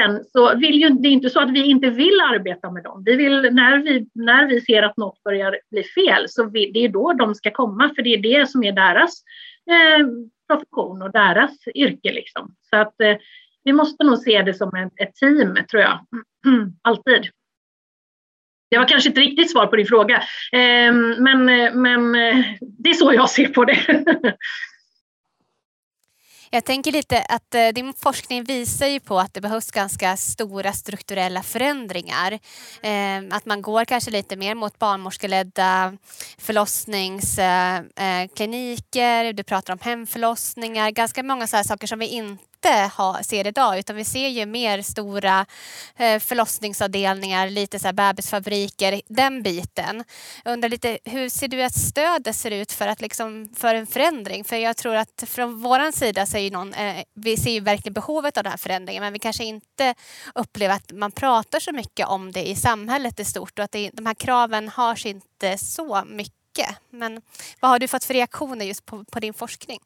sen så vill ju, det är inte så att vi inte vill arbeta med dem. Vi vill, när, vi, när vi ser att något börjar bli fel, så vi, det är då de ska komma, för det är det som är deras eh, profession och deras yrke. Liksom. Så att eh, vi måste nog se det som ett, ett team, tror jag. Alltid. Det var kanske inte riktigt svar på din fråga, ehm, men, men det är så jag ser på det. Jag tänker lite att eh, din forskning visar ju på att det behövs ganska stora strukturella förändringar. Ehm, att man går kanske lite mer mot barnmorskeledda förlossningskliniker, eh, eh, du pratar om hemförlossningar, ganska många så saker som vi inte inte ha, ser idag utan vi ser ju mer stora eh, förlossningsavdelningar, lite så här bebisfabriker, den biten. Jag undrar lite, hur ser du att stödet ser ut för, att liksom, för en förändring? För jag tror att från vår sida så är någon, eh, vi ser ju verkligen behovet av den här förändringen men vi kanske inte upplever att man pratar så mycket om det i samhället i stort och att det, de här kraven hörs inte så mycket. Men vad har du fått för reaktioner just på, på din forskning?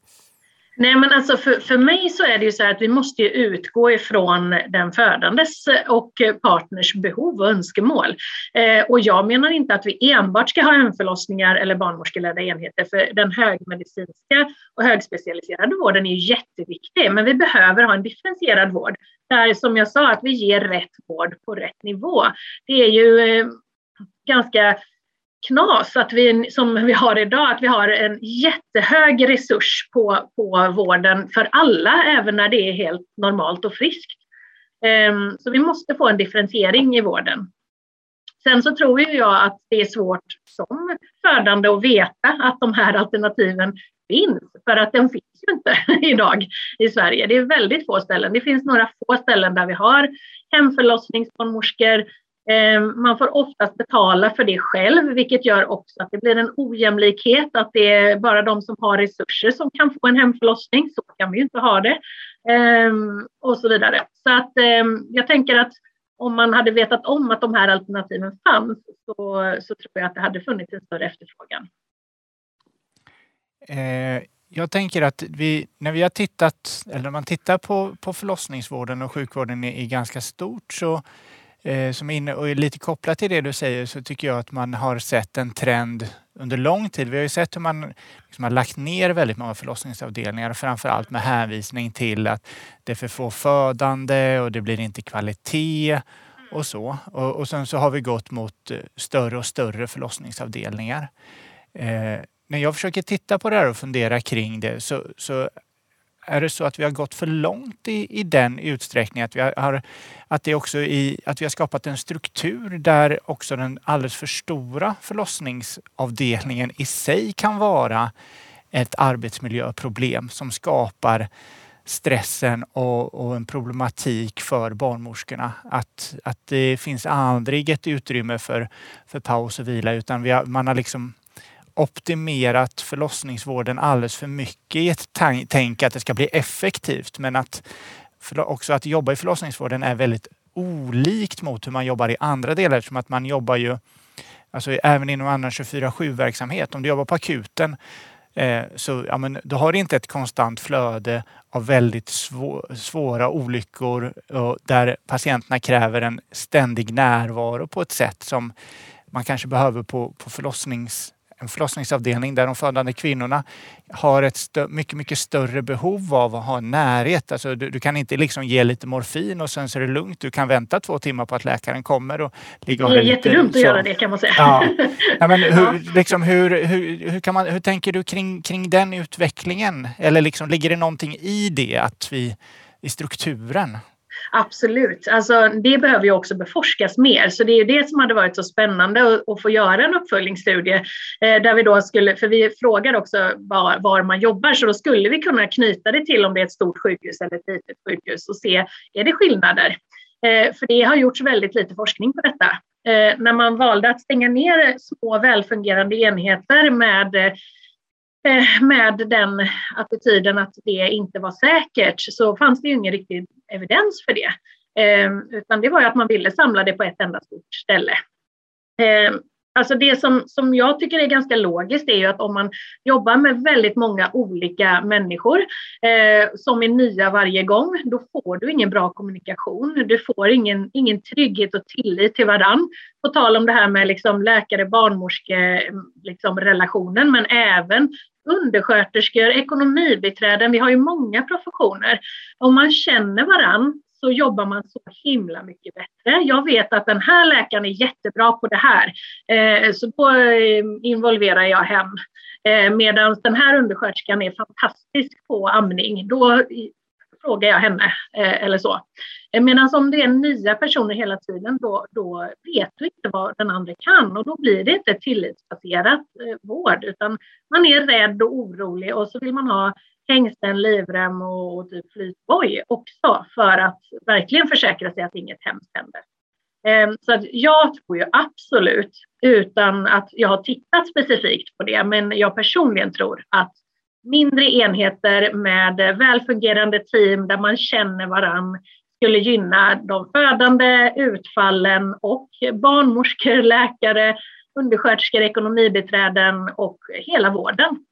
Nej men alltså för, för mig så är det ju så här att vi måste utgå ifrån den födandes eh, och partners behov och önskemål. Eh, och jag menar inte att vi enbart ska ha hemförlossningar eller barnmorskeledda enheter för den högmedicinska och högspecialiserade vården är ju jätteviktig men vi behöver ha en differentierad vård där som jag sa att vi ger rätt vård på rätt nivå. Det är ju eh, ganska knas att vi, som vi har idag, att vi har en jättehög resurs på, på vården för alla, även när det är helt normalt och friskt. Ehm, så vi måste få en differentiering i vården. Sen så tror ju jag att det är svårt som födande att veta att de här alternativen finns, för att den finns ju inte idag i Sverige. Det är väldigt få ställen. Det finns några få ställen där vi har hemförlossningsbarnmorskor, Ehm, man får oftast betala för det själv, vilket gör också att det blir en ojämlikhet, att det är bara de som har resurser som kan få en hemförlossning. Så kan vi ju inte ha det. Ehm, och så vidare. Så att ehm, jag tänker att om man hade vetat om att de här alternativen fanns så, så tror jag att det hade funnits en större efterfrågan. Eh, jag tänker att vi, när vi har tittat, eller när man tittar på, på förlossningsvården och sjukvården i, i ganska stort så Eh, som inne, och lite kopplat till det du säger så tycker jag att man har sett en trend under lång tid. Vi har ju sett hur man liksom har lagt ner väldigt många förlossningsavdelningar, framför allt med hänvisning till att det är för få födande och det blir inte kvalitet och så. Och, och sen så har vi gått mot eh, större och större förlossningsavdelningar. Eh, när jag försöker titta på det här och fundera kring det så, så är det så att vi har gått för långt i, i den utsträckningen att vi har, att det också i, att vi har skapat en struktur där också den alldeles för stora förlossningsavdelningen i sig kan vara ett arbetsmiljöproblem som skapar stressen och, och, en problematik för barnmorskorna. Att, att det finns aldrig ett utrymme för, för paus och vila utan har, man har liksom optimerat förlossningsvården alldeles för mycket i ett tänk att det ska bli effektivt. Men att också att jobba i förlossningsvården är väldigt olikt mot hur man jobbar i andra delar eftersom att man jobbar ju alltså även inom annan 24-7 verksamhet. Om du jobbar på akuten eh, så ja, men, du har inte ett konstant flöde av väldigt svå svåra olyckor och där patienterna kräver en ständig närvaro på ett sätt som man kanske behöver på, på förlossnings en förlossningsavdelning där de födande kvinnorna har ett mycket, mycket större behov av att ha närhet. Alltså du, du, kan inte liksom ge lite morfin och sen så är det lugnt. Du kan vänta två timmar på att läkaren kommer. Och ligga det är jättedumt att göra det kan man säga. Ja. ja men hur, liksom, hur, hur, hur, kan man, hur tänker du kring, kring den utvecklingen? Eller liksom, ligger det någonting i det att vi i strukturen? Absolut, alltså, det behöver ju också beforskas mer. Så det är det som hade varit så spännande att, få göra en uppföljningsstudie. Eh, där vi då skulle, för vi frågar också var, var, man jobbar, så då skulle vi kunna knyta det till om det är ett stort sjukhus eller ett litet sjukhus och se, är det skillnader? Eh, för det har gjorts väldigt lite forskning på detta. Eh, när man valde att stänga ner små välfungerande enheter med med den attityden att det inte var säkert så fanns det ju ingen riktig evidens för det. Eh, utan det var ju att man ville samla det på ett enda stort ställe. Ehm, Alltså det som, som jag tycker är ganska logiskt är ju att om man jobbar med väldigt många olika människor eh, som är nya varje gång, då får du ingen bra kommunikation. Du får ingen, ingen trygghet och tillit till varann. På tal om det här med liksom läkare-barnmorske-relationen, liksom men även undersköterskor, ekonomibiträden, vi har ju många professioner. Om man känner varann så jobbar man så himla mycket bättre. Jag vet att den här läkaren är jättebra på det här, eh, så då eh, involverar jag hem. Eh, medan den här undersköterskan är fantastisk på amning, då frågar jag henne eh, eller så. Eh, medan om det är nya personer hela tiden, då, då vet du inte vad den andra kan och då blir det inte tillitsbaserat vård, utan man är rädd och orolig och så vill man ha hängslen, livrem och, och typ flytboj också för att verkligen försäkra sig att inget hemskt händer. Ehm, så att jag tror ju absolut, utan att jag har tittat specifikt på det, men jag personligen tror att mindre enheter med välfungerande team där man känner varann skulle gynna de födande, utfallen och barnmorskor, läkare, undersköterskor, ekonomibiträden och hela vården.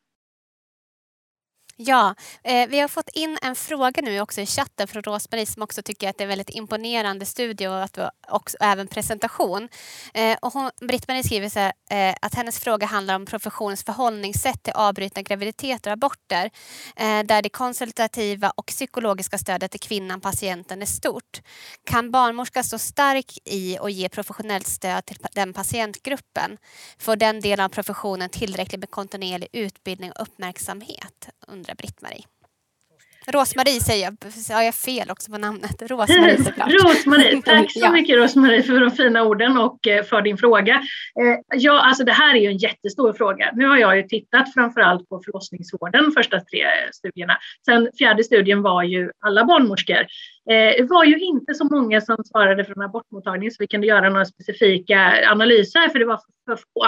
Ja, eh, vi har fått in en fråga nu också i chatten från Rosmarie som också tycker att det är en väldigt imponerande studie och att också, även presentation. Eh, och hon, Britt-Marie skriver så här, eh, att hennes fråga handlar om professionens förhållningssätt till avbrutna graviditeter och aborter eh, där det konsultativa och psykologiska stödet till kvinnan, patienten, är stort. Kan barnmorskan stå stark i och ge professionellt stöd till den patientgruppen? Får den delen av professionen tillräckligt med kontinuerlig utbildning och uppmärksamhet? Undrar Britt-Marie. Rosmarie säger jag. Har jag fel också på namnet? Rosmarie såklart. Rosmarie, tack så mycket Rosmarie för de fina orden och eh, för din fråga. Eh, ja, alltså det här är ju en jättestor fråga. Nu har jag ju tittat framförallt på förlossningsvården, första tre studierna. Sen fjärde studien var ju alla barnmorskor. Eh, det var ju inte så många som svarade från abortmottagningen så vi kunde göra några specifika analyser för det var för få.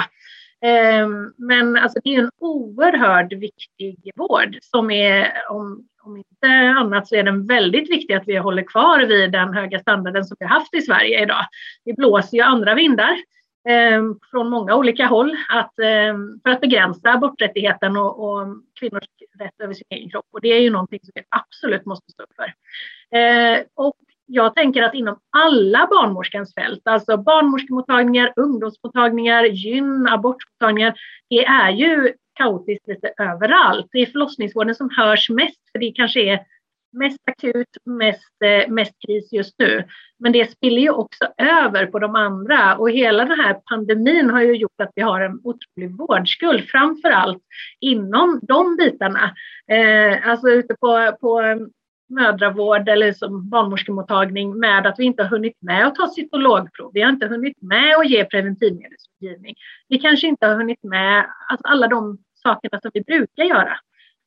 Ehm, men alltså det är en oerhört viktig vård som är, om, om inte annat så är den väldigt viktig att vi håller kvar vid den höga standarden som vi har haft i Sverige idag. Det blåser ju andra vindar eh, från många olika håll att, eh, för att begränsa aborträttigheten och, och, kvinnors rätt över sin egen kropp. Och det är ju någonting som vi absolut måste stå upp för. Eh, och jag tänker att inom alla barnmorskans fält, alltså barnmorskemottagningar, ungdomsmottagningar, gyn, abortmottagningar, det är ju kaotiskt lite överallt. Det är förlossningsvården som hörs mest, för det kanske är mest akut, mest, eh, mest kris just nu. Men det spiller ju också över på de andra och hela den här pandemin har ju gjort att vi har en otrolig vårdskuld, framför allt inom de bitarna. Eh, alltså ute på, på mödravård eller som barnmorskemottagning med att vi inte har hunnit med att ta cytologprov. Vi har inte hunnit med att ge preventivmedelsrådgivning. Vi kanske inte har hunnit med alltså alla de sakerna som vi brukar göra.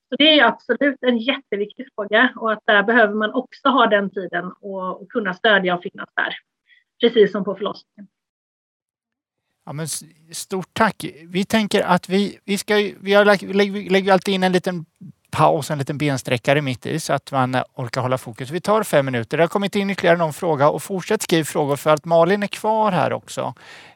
Så det är absolut en jätteviktig fråga och att där behöver man också ha den tiden och, och kunna stödja och finnas där. Precis som på förlossningen. Ja, men stort tack. Vi tänker att vi, vi, ska, vi har lagt, lägger, lägger alltid in en liten paus, en liten bensträckare mitt i så att man eh, orkar hålla fokus. Vi tar fem minuter. Det har kommit in ytterligare någon fråga och fortsätt skriva frågor för att Malin är kvar här också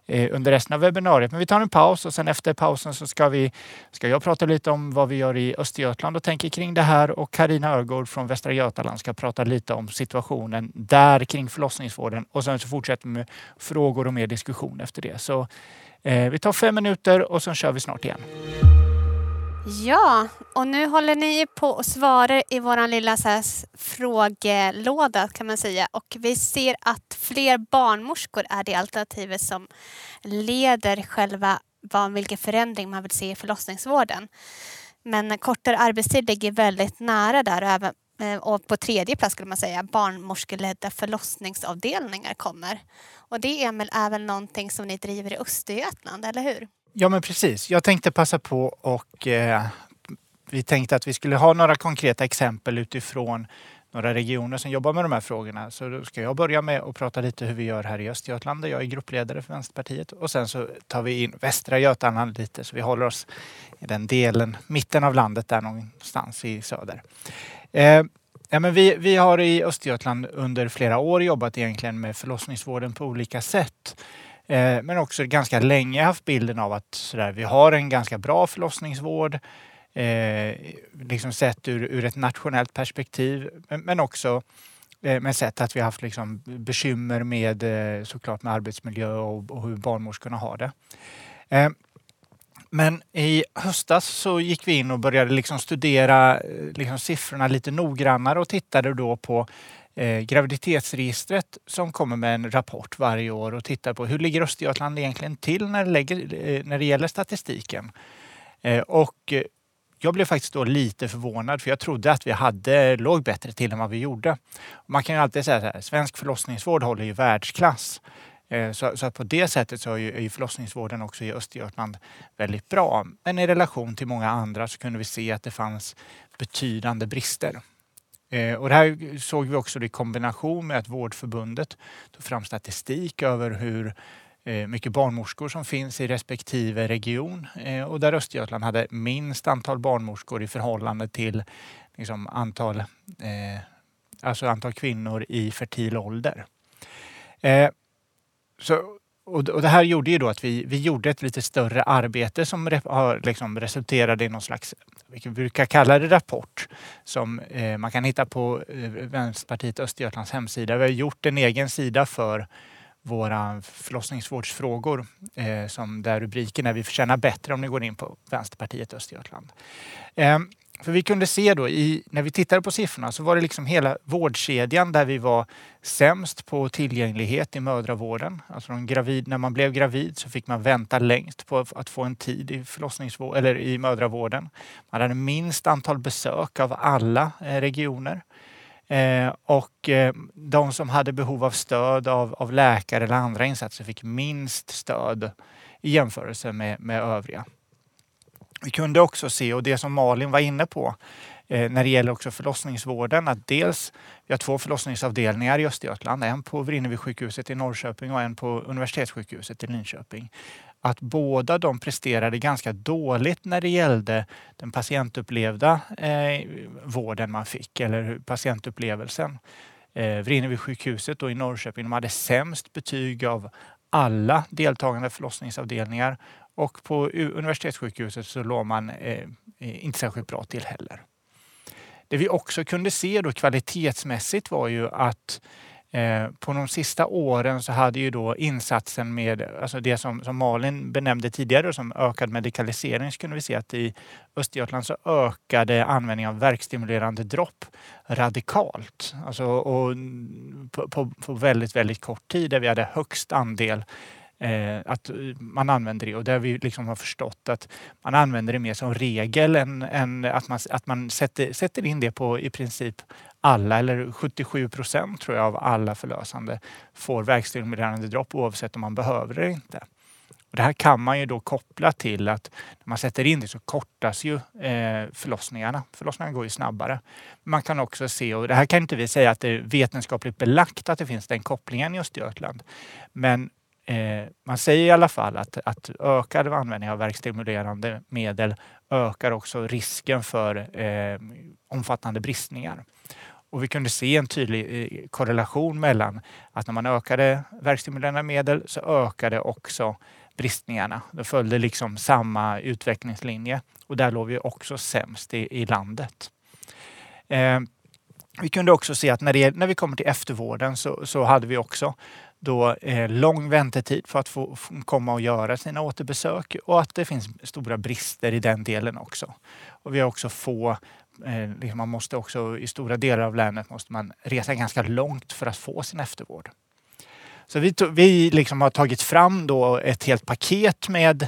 eh, under resten av webbinariet. Men vi tar en paus och sen efter pausen så ska, vi, ska jag prata lite om vad vi gör i Östergötland och tänker kring det här och Karina Örgård från Västra Götaland ska prata lite om situationen där kring förlossningsvården och sen så fortsätter vi med frågor och mer diskussion efter det. Så eh, vi tar fem minuter och sen kör vi snart igen. Ja, och nu håller ni på och svarar i vår lilla så här frågelåda kan man säga. Och vi ser att fler barnmorskor är det alternativet som leder själva vad, vilken förändring man vill se i förlossningsvården. Men kortare arbetstid ligger väldigt nära där och, även, eh, och på tredje plats skulle man säga barnmorskeledda förlossningsavdelningar kommer. Och det är väl någonting som ni driver i Östergötland, eller hur? Ja men precis. Jag tänkte passa på och eh, vi tänkte att vi skulle ha några konkreta exempel utifrån några regioner som jobbar med de här frågorna. Så då ska jag börja med att prata lite hur vi gör här i Östergötland där jag är gruppledare för Vänsterpartiet. Och sen så tar vi in Västra Götaland lite så vi håller oss i den delen, mitten av landet där någonstans i söder. Eh, ja, men vi, vi har i Östergötland under flera år jobbat egentligen med förlossningsvården på olika sätt. Eh, men också ganska länge haft bilden av att sådär, vi har en ganska bra förlossningsvård. Eh, liksom sett ur, ur ett nationellt perspektiv men, men också eh, men sett att vi haft liksom bekymmer med eh, såklart med arbetsmiljö och, och hur barnmorskorna har det. Eh, men i höstas så gick vi in och började liksom studera eh, liksom siffrorna lite noggrannare och tittade då på eh, graviditetsregistret som kommer med en rapport varje år och tittar på hur ligger Östergötland egentligen till när det, lägger, eh, när det gäller statistiken. Eh, och eh, jag blev faktiskt då lite förvånad för jag trodde att vi hade, låg bättre till än vad vi gjorde. Man kan ju alltid säga att svensk förlossningsvård håller ju världsklass. Eh, så, att på det sättet så är ju, är ju förlossningsvården också i Östergötland väldigt bra. Men i relation till många andra så kunde vi se att det fanns betydande brister. Eh, och det här såg vi också i kombination med att Vårdförbundet tog fram statistik över hur eh, mycket barnmorskor som finns i respektive region eh, och där Östergötland hade minst antal barnmorskor i förhållande till liksom, antal, eh, alltså antal kvinnor i fertil ålder. Eh, så, och, och det här gjorde ju då att vi, vi gjorde ett lite större arbete som re, har liksom resulterade i någon slags, vi brukar kalla det rapport, som eh, man kan hitta på eh, Vänsterpartiet Östergötlands hemsida. Vi har gjort en egen sida för våra förlossningsvårdsfrågor eh, som där rubriken är Vi förtjänar bättre om ni går in på Vänsterpartiet Östergötland. Eh, för vi kunde se då i, när vi tittade på siffrorna så var det liksom hela vårdkedjan där vi var sämst på tillgänglighet i mödravården. Alltså gravid, när man blev gravid så fick man vänta längst på att få en tid i, förlossningsvård, eller i mödravården. Man hade minst antal besök av alla eh, regioner. Eh, och eh, de som hade behov av stöd av, av läkare eller andra insatser fick minst stöd i jämförelse med, med övriga. Vi kunde också se, och det som Malin var inne på, eh, när det gäller också förlossningsvården, att dels vi har två förlossningsavdelningar i Östergötland, en på Vrinnevi sjukhuset i Norrköping och en på Universitetssjukhuset i Linköping. Att båda de presterade ganska dåligt när det gällde den patientupplevda eh, vården man fick, eller patientupplevelsen. Eh, Vrinnevi sjukhuset i Norrköping de hade sämst betyg av alla deltagande förlossningsavdelningar och på universitetssjukhuset så låg man eh, inte särskilt bra till heller. Det vi också kunde se då kvalitetsmässigt var ju att eh, på de sista åren så hade ju då insatsen med, alltså det som, som Malin benämnde tidigare som ökad medikalisering, så kunde vi se att i Östergötland så ökade användningen av verkstimulerande dropp radikalt. Alltså, och på, på, på väldigt, väldigt kort tid där vi hade högst andel Eh, att eh, man använder det och där vi liksom har förstått att man använder det mer som regel än, än att man, att man sätter, sätter in det på i princip alla, eller 77 procent tror jag av alla förlösande får verkstimulerande dropp oavsett om man behöver det eller inte. Och det här kan man ju då koppla till att när man sätter in det så kortas ju eh, förlossningarna. Förlossningarna går ju snabbare. Man kan också se, och det här kan inte vi säga att det är vetenskapligt belagt att det finns den kopplingen i Östergötland. Men Eh, man säger i alla fall att, att ökad användning av verkstimulerande medel ökar också risken för eh, omfattande bristningar. Och vi kunde se en tydlig eh, korrelation mellan att när man ökade verkstimulerande medel så ökade också bristningarna. Det följde liksom samma utvecklingslinje och där låg vi också sämst i, i landet. Eh, vi kunde också se att när, det, när vi kommer till eftervården så, så hade vi också då eh, lång väntetid för att få komma och göra sina återbesök och att det finns stora brister i den delen också. Och vi har också få eh, liksom man måste också i stora delar av länet måste man resa ganska långt för att få sin eftervård. Så vi, vi liksom har tagit fram då ett helt paket med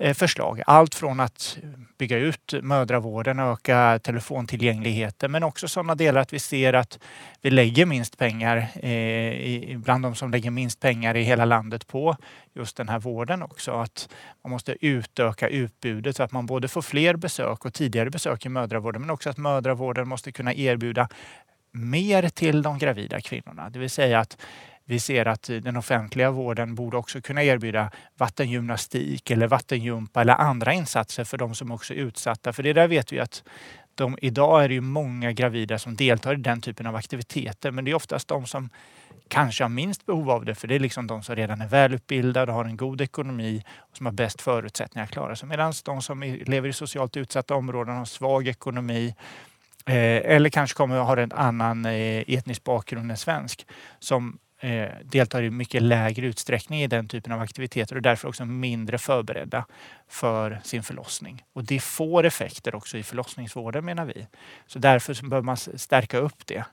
Eh, förslag. Allt från att bygga ut mödravården, öka telefontillgängligheten men också sådana delar att vi ser att vi lägger minst pengar, eh, bland de som lägger minst pengar i hela landet på just den här vården också. Att man måste utöka utbudet så att man både får fler besök och tidigare besök i mödravården men också att mödravården måste kunna erbjuda mer till de gravida kvinnorna. Det vill säga att vi ser att den offentliga vården borde också kunna erbjuda vattengymnastik eller vattengympa eller andra insatser för de som också är utsatta. För det där vet vi att de, idag är det ju många gravida som deltar i den typen av aktiviteter men det är oftast de som kanske har minst behov av det för det är liksom de som redan är välutbildade, har en god ekonomi och som har bäst förutsättningar att klara sig. Medan de som lever i socialt utsatta områden har svag ekonomi eh, eller kanske kommer att ha en annan eh, etnisk bakgrund än svensk som eh, deltar i mycket lägre utsträckning i den typen av aktiviteter och därför också mindre förberedda för sin förlossning. Och det får effekter också i förlossningsvården menar vi. Så därför behöver man stärka upp det.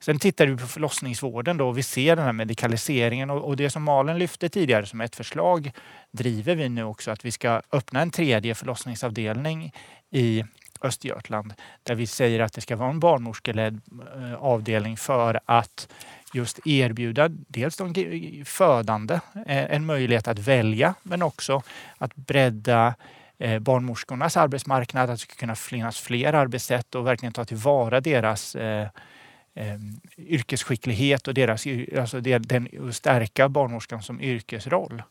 Sen tittar vi på förlossningsvården då och vi ser den här medikaliseringen och, och det som Malen lyfte tidigare som ett förslag driver vi nu också att vi ska öppna en tredje förlossningsavdelning i Östergötland där vi säger att det ska vara en barnmorskeledd eh, avdelning för att just erbjuda dels de födande eh, en möjlighet att välja men också att bredda eh, barnmorskornas arbetsmarknad, att det ska kunna finnas fler arbetssätt och verkligen ta tillvara deras eh, yrkesskicklighet och deras, alltså den, stärka barnmorskan som yrkesroll.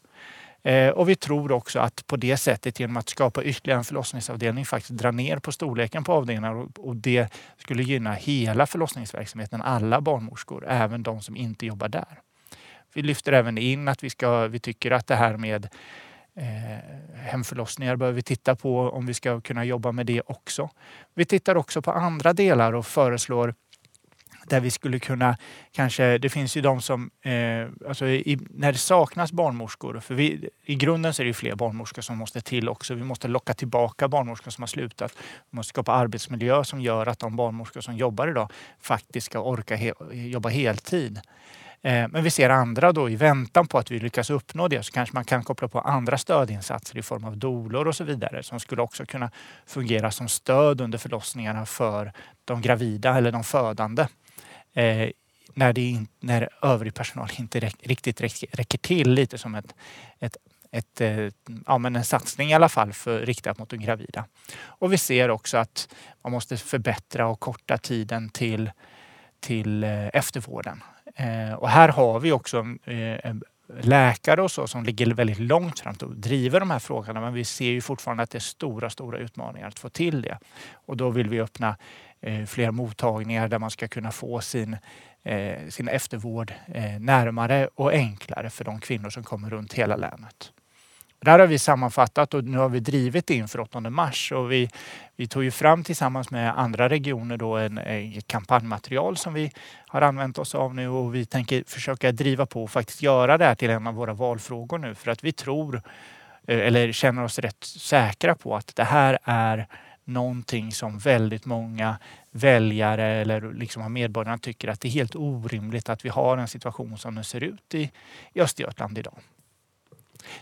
Eh, och vi tror också att på det sättet genom att skapa ytterligare en förlossningsavdelning faktiskt dra ner på storleken på avdelningar och, och det skulle gynna hela förlossningsverksamheten, alla barnmorskor, även de som inte jobbar där. Vi lyfter även in att vi, ska, vi tycker att det här med eh, hemförlossningar behöver vi titta på om vi ska kunna jobba med det också. Vi tittar också på andra delar och föreslår där vi skulle kunna kanske, det finns ju de som, eh, alltså i, när det saknas barnmorskor, för vi, i grunden så är det fler barnmorskor som måste till också. Vi måste locka tillbaka barnmorskor som har slutat. Vi måste skapa arbetsmiljö som gör att de barnmorskor som jobbar idag faktiskt ska orka he, jobba heltid. Eh, men vi ser andra då i väntan på att vi lyckas uppnå det så kanske man kan koppla på andra stödinsatser i form av dolor och så vidare som skulle också kunna fungera som stöd under förlossningarna för de gravida eller de födande eh, när, det in, när övrig personal inte räck, riktigt räcker, räcker till. Lite som ett, ett ett, eh, ja, men en satsning i alla fall för, riktat mot de gravida. Och vi ser också att man måste förbättra och korta tiden till, till eh, eftervården. Eh, och här har vi också eh, läkare och så som ligger väldigt långt fram och driver de här frågorna. Men vi ser ju fortfarande att det är stora, stora utmaningar att få till det. Och då vill vi öppna Eh, fler mottagningar där man ska kunna få sin, eh, sin eftervård eh, närmare och enklare för de kvinnor som kommer runt hela länet. Där har vi sammanfattat och nu har vi drivit det inför 8 mars och vi, vi tog ju fram tillsammans med andra regioner då en, en kampanjmaterial som vi har använt oss av nu och vi tänker försöka driva på och faktiskt göra det här till en av våra valfrågor nu för att vi tror eh, eller känner oss rätt säkra på att det här är någonting som väldigt många väljare eller liksom medborgarna tycker att det är helt orimligt att vi har en situation som den ser ut i, i Östergötland idag.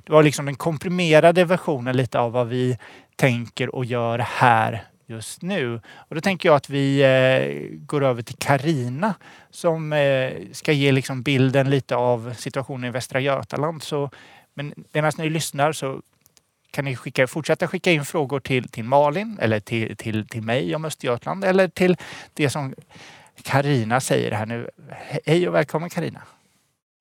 Det var liksom den komprimerade versionen lite av vad vi tänker och gör här just nu. Och då tänker jag att vi eh, går över till Karina som eh, ska ge liksom bilden lite av situationen i Västra Götaland. Så, men medan ni lyssnar så kan ni skicka, fortsätta skicka in frågor till, till Malin eller till, till, till mig om Östergötland eller till det som Karina säger här nu. Hej och välkommen Karina.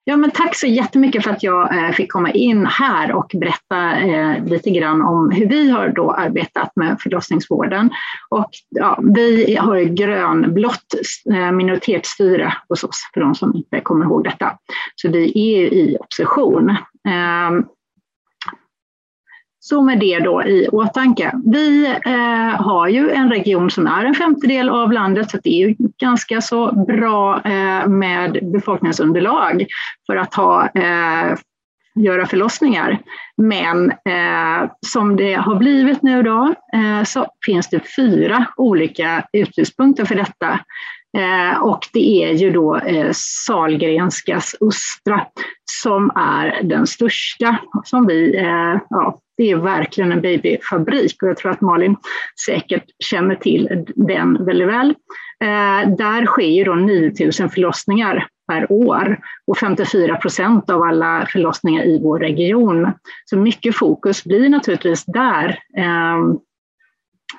Ja, men tack så jättemycket för att jag eh, fick komma in här och berätta eh, lite grann om hur vi har då arbetat med förlossningsvården. Och, ja, vi har grönblått eh, minoritetsstyre hos oss, för de som inte kommer ihåg detta. Så vi är i opposition. Ehm, så med det då i åtanke. Vi eh, har ju en region som är en femtedel av landet, så det är ju ganska så bra eh, med befolkningsunderlag för att ha, eh, göra förlossningar. Men eh, som det har blivit nu då eh, så finns det fyra olika utgångspunkter för detta. Eh, och det är ju då eh, Salgrenskas Östra som är den största, som vi, eh, ja, det är verkligen en babyfabrik och jag tror att Malin säkert känner till den väldigt väl. Eh, där sker ju då 9000 förlossningar per år och 54 procent av alla förlossningar i vår region. Så mycket fokus blir naturligtvis där. Eh,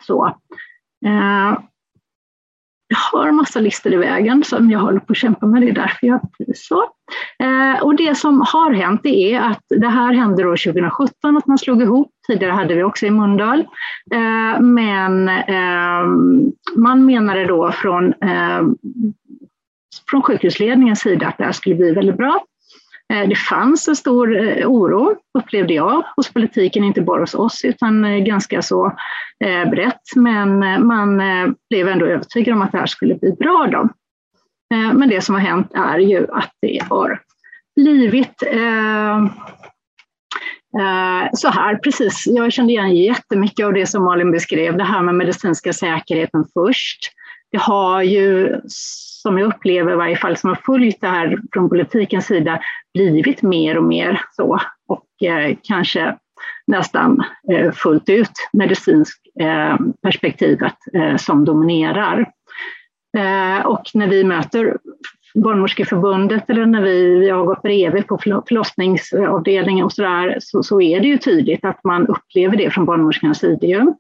så. Eh, jag har en massa listor i vägen som jag håller på att kämpa med, det är därför jag så. Eh, och det som har hänt är att det här hände då 2017 att man slog ihop, tidigare hade vi också i Mundal. Eh, men eh, man menade då från, eh, från sjukhusledningens sida att det här skulle bli väldigt bra. Eh, det fanns en stor eh, oro, upplevde jag, hos politiken, inte bara hos oss, utan eh, ganska så brett. Men man blev ändå övertygad om att det här skulle bli bra. Då. Men det som har hänt är ju att det har blivit så här, precis. Jag kände igen jättemycket av det som Malin beskrev, det här med medicinska säkerheten först. Det har ju som jag upplever i varje fall, som har följt det här från politikens sida, blivit mer och mer så. Och eh, kanske nästan eh, fullt ut medicinskt eh, perspektivet eh, som dominerar. Eh, och när vi möter Barnmorskeförbundet eller när vi, jag har gått bredvid på förlossningsavdelningen och sådär, så, så är det ju tydligt att man upplever det från barnmorskornas sida.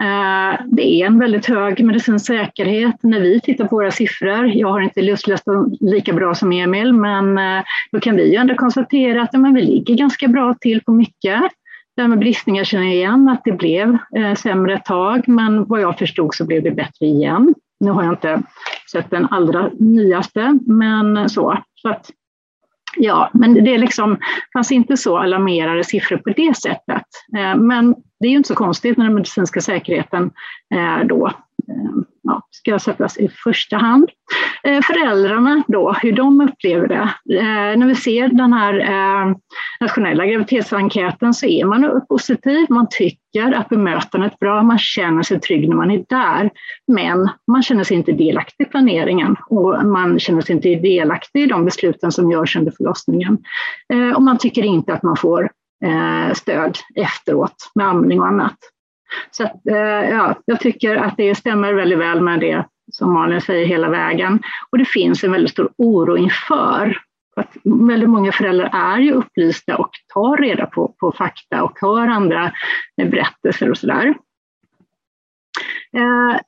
Eh, det är en väldigt hög medicinsk säkerhet när vi tittar på våra siffror. Jag har inte lustläst dem lika bra som Emil, men eh, då kan vi ju ändå konstatera att men vi ligger ganska bra till på mycket. Det här med bristningar känner jag igen, att det blev eh, sämre ett tag, men vad jag förstod så blev det bättre igen. Nu har jag inte sett den allra nyaste, men så. så att, ja, men det liksom, fanns inte så alarmerande siffror på det sättet. Eh, men det är ju inte så konstigt när den medicinska säkerheten eh, då eh, ja, ska sättas i första hand. Eh, föräldrarna då, hur de upplever det. Eh, när vi ser den här eh, nationella graviditetsenkäten så är man positiv, man tycker att bemötandet är bra, man känner sig trygg när man är där. Men man känner sig inte delaktig i planeringen och man känner sig inte delaktig i de besluten som görs under förlossningen. Eh, och man tycker inte att man får stöd efteråt med amning och annat. Så att, eh, ja, jag tycker att det stämmer väldigt väl med det som Malin säger hela vägen. Och det finns en väldigt stor oro inför. Att väldigt många föräldrar är ju upplysta och tar reda på, på fakta och hör andra berättelser och sådär. Eh,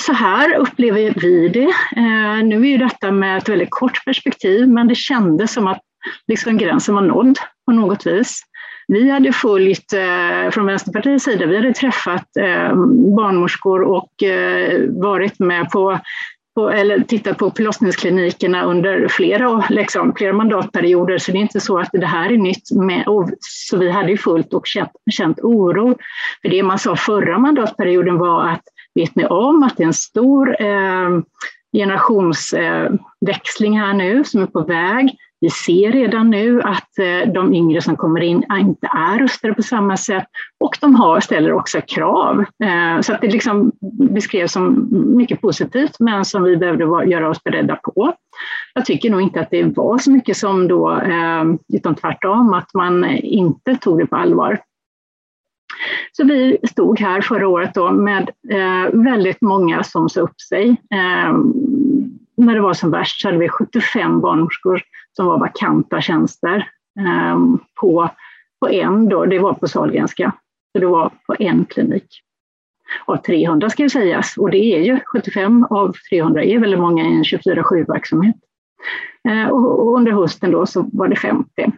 så här upplever vi det. Eh, nu är ju detta med ett väldigt kort perspektiv, men det kändes som att liksom gränsen var nådd på något vis. Vi hade följt, eh, från Vänsterpartiets sida, vi hade träffat eh, barnmorskor och eh, varit med på på, eller tittat på förlossningsklinikerna under flera, liksom, flera mandatperioder, så det är inte så att det här är nytt. Med, och, så vi hade ju fullt och känt, känt oro. För det man sa förra mandatperioden var att vet ni om att det är en stor eh, generationsväxling här nu som är på väg. Vi ser redan nu att eh, de yngre som kommer in inte är rustade på samma sätt och de har, ställer också krav. Eh, så att det liksom beskrevs som mycket positivt men som vi behövde göra oss beredda på. Jag tycker nog inte att det var så mycket som då, eh, utan tvärtom, att man inte tog det på allvar. Så vi stod här förra året då med väldigt många som sa upp sig när det var som värst så hade vi 75 barnmorskor som var vakanta tjänster ehm, på, på en, då, det var på Sahlgrenska, så det var på en klinik. Av 300 ska ju sägas, och det är ju 75 av 300 är väldigt många i en 24-7-verksamhet. Ehm, och under hösten då så var det 50.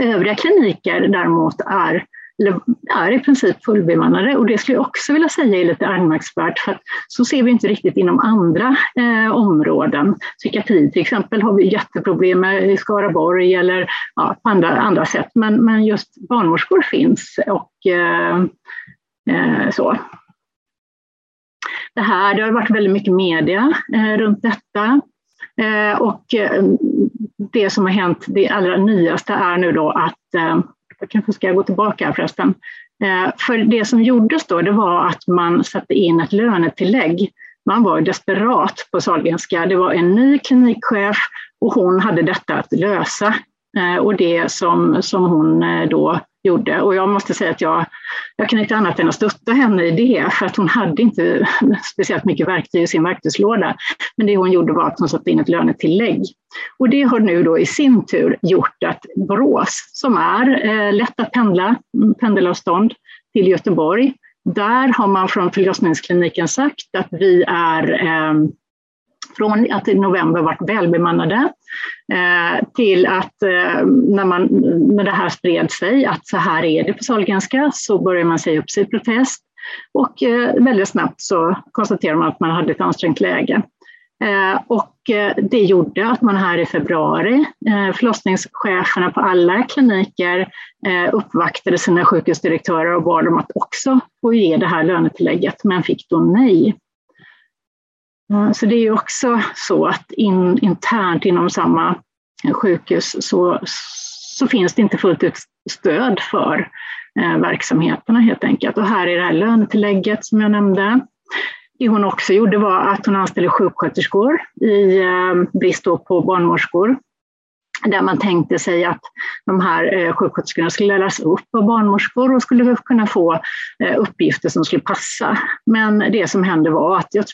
Övriga kliniker däremot är eller är i princip fullbemannade och det skulle jag också vilja säga är lite anmärkningsvärt för att så ser vi inte riktigt inom andra eh, områden. Psykiatri till exempel har vi jätteproblem med i Skaraborg eller ja, på andra, andra sätt men, men just barnmorskor finns och eh, eh, så. Det här, det har varit väldigt mycket media eh, runt detta eh, och eh, det som har hänt, det allra nyaste är nu då att eh, kanske ska gå tillbaka förresten. Eh, för det som gjordes då, det var att man satte in ett lönetillägg. Man var desperat på Sahlgrenska. Det var en ny klinikchef och hon hade detta att lösa. Eh, och det som, som hon eh, då gjorde. Och jag måste säga att jag, jag kan inte annat än att stötta henne i det, för att hon hade inte speciellt mycket verktyg i sin verktygslåda. Men det hon gjorde var att hon satte in ett lönetillägg. Och det har nu då i sin tur gjort att Borås, som är eh, lätt att pendla, mm, pendelavstånd till Göteborg, där har man från förlossningskliniken sagt att vi är eh, från att i november varit välbemannade eh, till att eh, när, man, när det här spred sig, att så här är det på Sahlgrenska, så började man säga upp sig i protest. Och eh, väldigt snabbt så konstaterade man att man hade ett ansträngt läge. Och det gjorde att man här i februari, förlossningscheferna på alla kliniker uppvaktade sina sjukhusdirektörer och bad dem att också få ge det här lönetillägget, men fick då nej. Eh, så det är ju också så att in, internt inom samma sjukhus så, så finns det inte fullt ut stöd för eh, verksamheterna helt enkelt. Och här är det här lönetillägget som jag nämnde. Det hon också gjorde var att hon anställde sjuksköterskor i eh, brist på barnmorskor där man tänkte sig att de här eh, sjuksköterskorna skulle läras upp av barnmorskor och skulle kunna få eh, uppgifter som skulle passa. Men det som hände var att jag,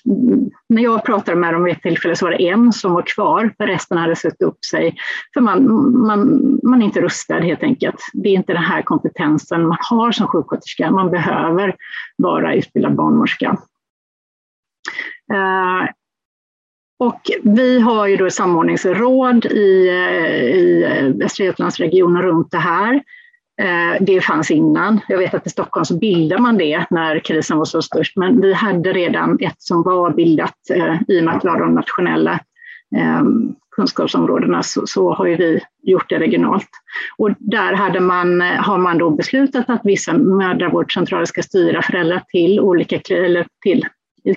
när jag pratade med dem vid ett tillfälle så var det en som var kvar, för resten hade suttit upp sig. För man, man, man är inte rustad helt enkelt. Det är inte den här kompetensen man har som sjuksköterska. Man behöver vara utbildad barnmorska. Eh, och vi har ju då ett samordningsråd i, eh, i eh, Västra Götalandsregionen runt det här. Eh, det fanns innan. Jag vet att i Stockholm så bildade man det när krisen var så störst, men vi hade redan ett som var bildat i och med att vi har de nationella kunskapsområdena så, så, har ju vi gjort det regionalt. Och där hade man, har man då beslutat att vissa mödravårdscentraler ska styra föräldrar till olika eller till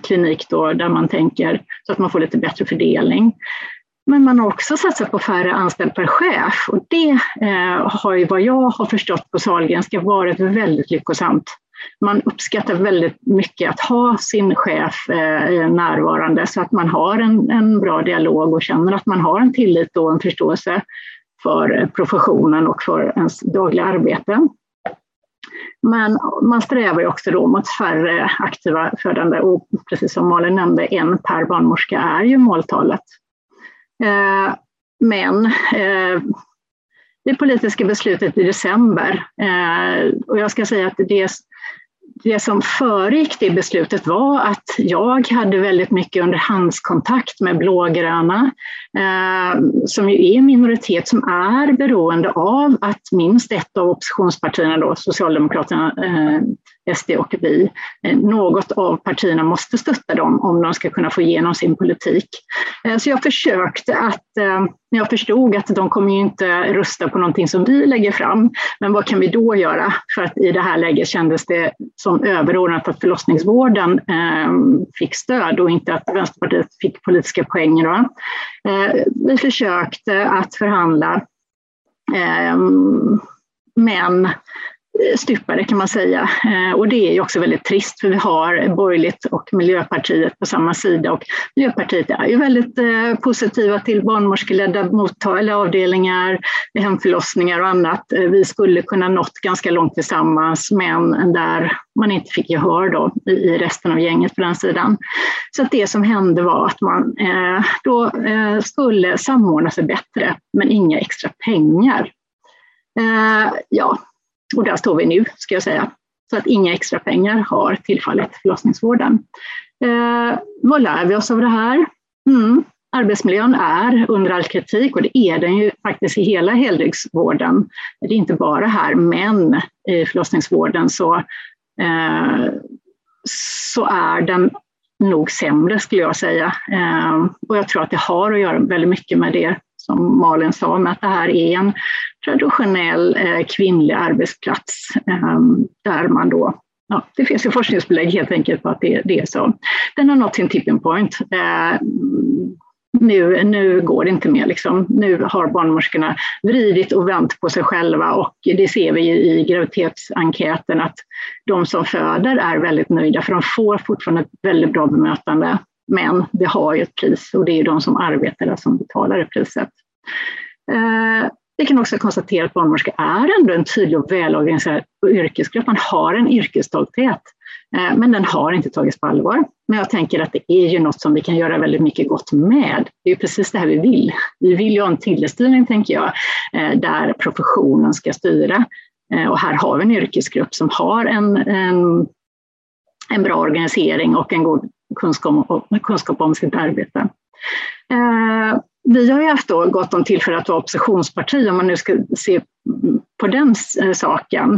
klinik då, där man tänker så att man får lite bättre fördelning. Men man har också satsat på färre anställd per chef och det eh, har ju vad jag har förstått på Sahlgrenska varit väldigt lyckosamt. Man uppskattar väldigt mycket att ha sin chef eh, närvarande så att man har en, en bra dialog och känner att man har en tillit och en förståelse för professionen och för ens dagliga arbete. Men man strävar ju också då mot färre aktiva födande och precis som Malin nämnde, en per barnmorska är ju måltalet. Eh, men eh, det politiska beslutet i december, eh, och jag ska säga att det det som föregick det beslutet var att jag hade väldigt mycket underhandskontakt med blågröna, eh, som ju är en minoritet som är beroende av att minst ett av oppositionspartierna, då, Socialdemokraterna, eh, SD och vi, eh, något av partierna måste stötta dem om de ska kunna få igenom sin politik. Eh, så jag försökte att, när jag förstod att de kommer ju inte rösta på någonting som vi lägger fram, men vad kan vi då göra? För att i det här läget kändes det som överordnat att förlossningsvården fick stöd och inte att Vänsterpartiet fick politiska poäng. Då. Vi försökte att förhandla men stupade kan man säga. Eh, och det är ju också väldigt trist för vi har borgerligt och Miljöpartiet på samma sida och Miljöpartiet är ju väldigt eh, positiva till barnmorskeledda mottagliga avdelningar, hemförlossningar och annat. Eh, vi skulle kunna nått ganska långt tillsammans men där man inte fick gehör då i resten av gänget på den sidan. Så att det som hände var att man då skulle samordna sig bättre men inga extra pengar. ja, och där står vi nu, ska jag säga. Så att inga extra pengar har tillfallit förlossningsvården. Eh, vad lär vi oss av det här? Mm. Arbetsmiljön är under all kritik och det är den ju faktiskt i hela heldygdsvården. Det är inte bara här, men i förlossningsvården så, eh, så är den nog sämre skulle jag säga. Eh, och jag tror att det har att göra väldigt mycket med det som Malin sa, med att det här är en traditionell eh, kvinnlig arbetsplats eh, där man då Ja, det finns ju forskningsbelägg helt enkelt på att det, det är så. Den har nått sin tipping point. Eh, nu, nu går det inte mer. Liksom. Nu har barnmorskorna vridit och vänt på sig själva och det ser vi i graviditetsenkäten att de som föder är väldigt nöjda för de får fortfarande ett väldigt bra bemötande. Men det har ju ett pris och det är de som arbetar där som betalar det priset. Eh, vi kan också konstatera att barnmorska är ändå en tydlig och välorganiserad yrkesgrupp. Man har en yrkesstolthet, eh, men den har inte tagits på allvar. Men jag tänker att det är ju något som vi kan göra väldigt mycket gott med. Det är precis det här vi vill. Vi vill ju ha en tillstyrning, tänker jag, eh, där professionen ska styra. Eh, och här har vi en yrkesgrupp som har en, en, en bra organisering och en god kunskap, kunskap om sitt arbete. Eh, vi har ju haft då gott om tillfälle att vara oppositionsparti om man nu ska se på den eh, saken.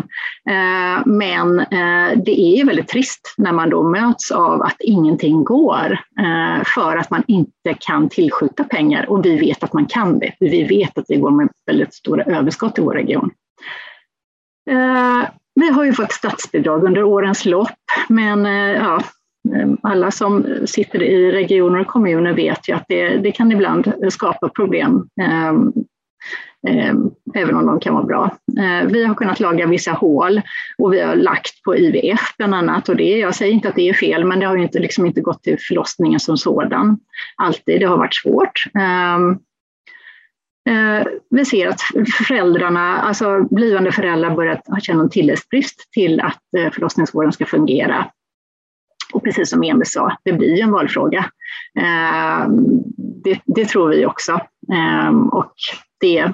Eh, men eh, det är väldigt trist när man då möts av att ingenting går för att man inte kan tillskjuta pengar och vi vet att man kan det. Vi vet att det går med väldigt stora överskott i vår region. Vi har ju fått statsbidrag under årens lopp, men eh, ja, eh, alla som sitter i regioner och kommuner vet ju att det, det kan ibland skapa problem, eh, eh, även om de kan vara bra. Eh, vi har kunnat laga vissa hål och vi har lagt på IVF bland annat. Och det, jag säger inte att det är fel, men det har ju inte, liksom inte gått till förlossningen som sådan. Alltid, det har varit svårt. Ehm, Eh, vi ser att föräldrarna, alltså blivande föräldrar börjar känna en tilläggsbrist till att eh, förlossningsvården ska fungera. Och precis som Emil sa, det blir en valfråga. Eh, det, det tror vi också. Ehm, och det,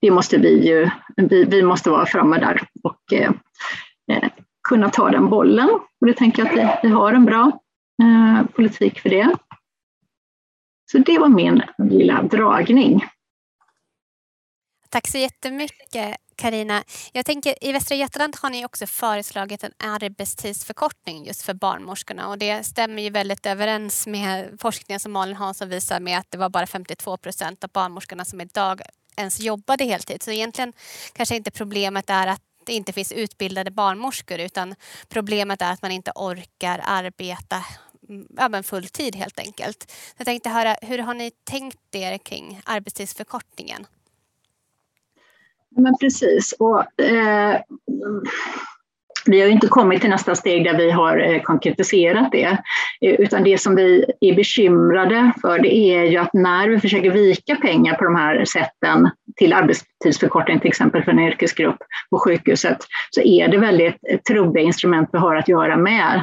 det måste vi ju, vi, vi måste vara framme där och eh, eh, kunna ta den bollen. Och det tänker jag att vi, vi har en bra eh, politik för det. Så det var min lilla dragning. Tack så jättemycket Karina. Jag tänker i Västra Götaland har ni också föreslagit en arbetstidsförkortning just för barnmorskorna och det stämmer ju väldigt överens med forskningen som Malin Hansson visar med att det var bara 52 procent av barnmorskorna som idag ens jobbade heltid. Så egentligen kanske inte problemet är att det inte finns utbildade barnmorskor utan problemet är att man inte orkar arbeta mm, ja, full tid helt enkelt. Jag tänkte höra, hur har ni tänkt er kring arbetstidsförkortningen? Men precis. Och, eh, vi har inte kommit till nästa steg där vi har eh, konkretiserat det, eh, utan det som vi är bekymrade för det är ju att när vi försöker vika pengar på de här sätten till arbetstidsförkortning, till exempel för en yrkesgrupp på sjukhuset, så är det väldigt eh, trubbiga instrument vi har att göra med.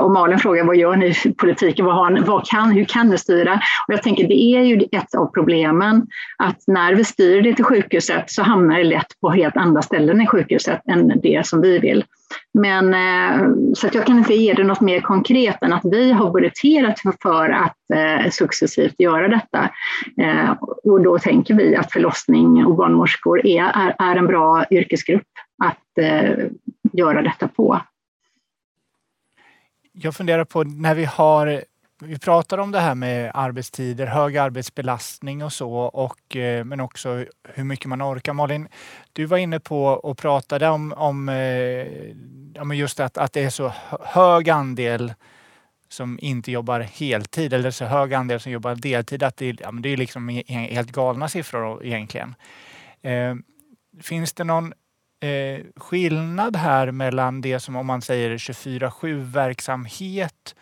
Och Malin frågar vad gör ni i politiken? Vad, har vad kan, hur kan ni styra? Och jag tänker det är ju ett av problemen att när vi styr det till sjukhuset så hamnar det lätt på helt andra ställen i sjukhuset än det som vi vill. Men, eh, så att jag kan inte ge det något mer konkret än att vi har budgeterat för att eh, successivt göra detta. Eh, och då tänker vi att förlossning och barnmorskor är, är, är en bra yrkesgrupp att göra detta på. Jag funderar på när vi har vi pratar om det här med arbetstider, hög arbetsbelastning och så, och, eh, men också hur mycket man orkar. Malin, du var inne på och pratade om, om eh, just att, att det är så hög andel som inte jobbar heltid eller så hög andel som jobbar deltid att det, ja, det är liksom helt galna siffror egentligen. Eh, finns det någon eh, skillnad här mellan det som om man säger 24-7 verksamhet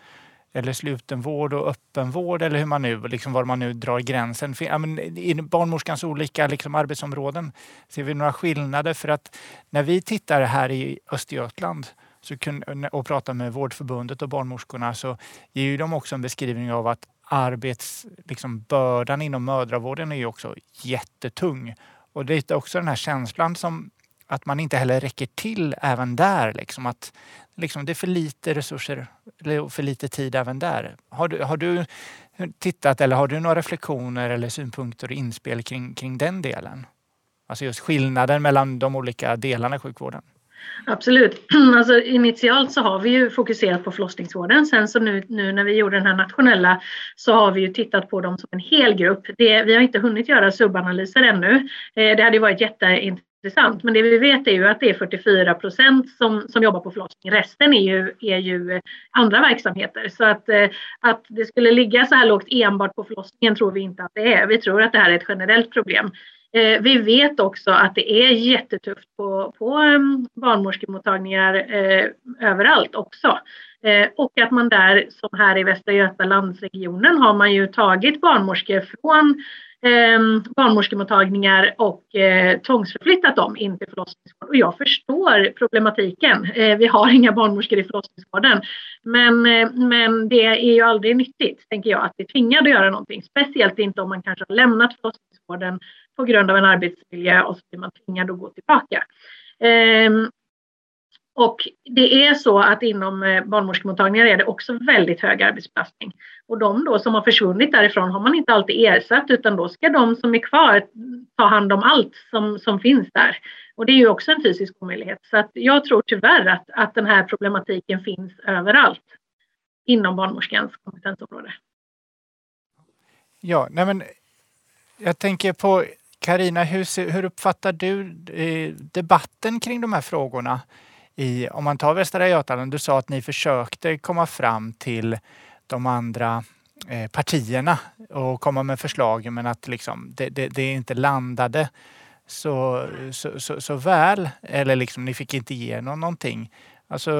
eller slutenvård och öppenvård eller hur man nu, liksom var man nu drar gränsen. Ja, men I barnmorskans olika liksom, arbetsområden ser vi några skillnader för att när vi tittar här i Östergötland så kun, och pratar med Vårdförbundet och barnmorskorna så ger ju de också en beskrivning av att arbetsbördan liksom, inom mödravården är ju också jättetung. Och det är också den här känslan som att man inte heller räcker till även där. Liksom att liksom, det är för lite resurser och för lite tid även där. Har du, har du tittat eller har du några reflektioner eller synpunkter och inspel kring, kring den delen? Alltså just skillnaden mellan de olika delarna i sjukvården. Absolut. Alltså, initialt så har vi ju fokuserat på förlossningsvården. Sen så nu, nu när vi gjorde den här nationella så har vi ju tittat på dem som en hel grupp. Det, vi har inte hunnit göra subanalyser ännu. Eh, det hade ju varit jätteintressant intressant. Men det vi vet är ju att det är 44 procent som, som jobbar på förlossning. Resten är ju, är ju andra verksamheter. Så att, eh, att det skulle ligga så här lågt enbart på förlossningen tror vi inte att det är. Vi tror att det här är ett generellt problem. Eh, vi vet också att det är jättetufft på, på ehm, barnmorskemottagningar eh, överallt också. och att man där, som här i Västra Götalandsregionen, har man ju tagit barnmorskor från eh, barnmorskemottagningar och eh, tvångsförflyttat dem in till förlossningsvården. Och jag förstår problematiken. Eh, vi har inga barnmorskor i förlossningsvården. Men, eh, men det är ju aldrig nyttigt, tänker jag, att vi tvingad att göra någonting. Speciellt inte om man kanske har lämnat förlossningsvården på grund av en arbetsmiljö och så blir man tvingad att gå tillbaka. Ehm, och det är så att inom eh, barnmorskemottagningar är det också väldigt hög arbetsbelastning. Och de då som har försvunnit därifrån har man inte alltid ersatt utan då ska de som är kvar ta hand om allt som, som finns där. Och det är ju också en fysisk omöjlighet. Så att jag tror tyvärr att, att den här problematiken finns överallt inom barnmorskans kompetensområde. Ja, nej men jag tänker på Karina, hur, hur uppfattar du eh, debatten kring de här frågorna? I, om man tar Västra Götaland, du sa att ni försökte komma fram till de andra eh, partierna och komma med förslag men att liksom, det, det, det inte landade så, så, så, så, väl. Eller liksom, ni fick inte igenom någonting. Alltså,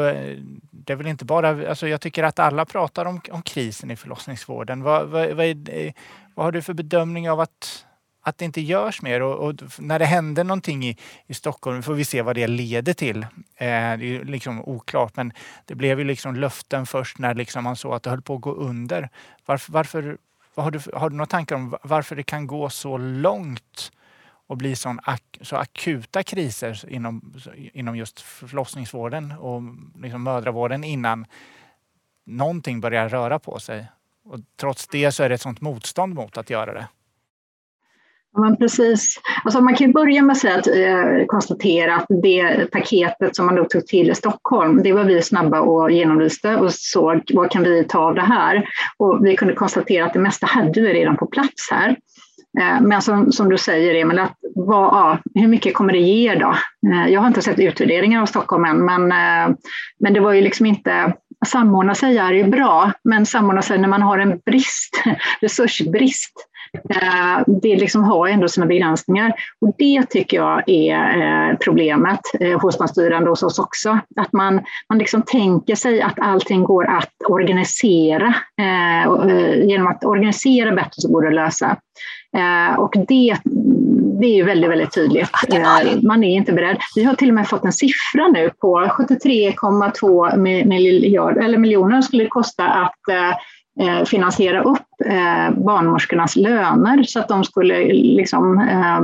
det är väl inte bara, alltså jag tycker att alla pratar om, om krisen i förlossningsvården. Vad, vad, vad, är, eh, vad har du för bedömning av att att det inte görs mer och, och, när det händer någonting i, i Stockholm får vi se vad det leder till. Eh, det är liksom oklart men det blev ju liksom löften först när liksom man såg att det höll på att gå under. Varför, varför har, du, har du några tankar om varför det kan gå så långt och bli sån ak så akuta kriser inom, inom just förlossningsvården och liksom mödravården innan någonting börjar röra på sig? Och trots det så är det ett sånt motstånd mot att göra det. Men precis. Alltså man kan börja med att, säga att eh, konstatera att det paketet som man då tog till i Stockholm, det var vi snabba och genomlyste och såg vad kan vi ta av det här. Och vi kunde konstatera att det mesta hade vi redan på plats här. Eh, men som, som, du säger Emil, att vad, ja, hur mycket kommer det ge då? Eh, jag har inte sett utvärderingar av Stockholm än, men, eh, men det var ju liksom inte samordna sig är ju bra, men samordna sig när man har en brist, resursbrist, Eh, det liksom har ändå sina begränsningar. Och det tycker jag är eh, problemet eh, hos de styrande hos oss också. Att man, man liksom tänker sig att allting går att organisera. Genom att organisera bättre så går det att lösa. Och det, det är ju väldigt, väldigt tydligt. Man är inte beredd. Vi har till och med fått en siffra nu på 73,2 miljarder, eller miljoner skulle det kosta att Eh, finansiera upp eh, barnmorskornas löner så att de skulle liksom, eh,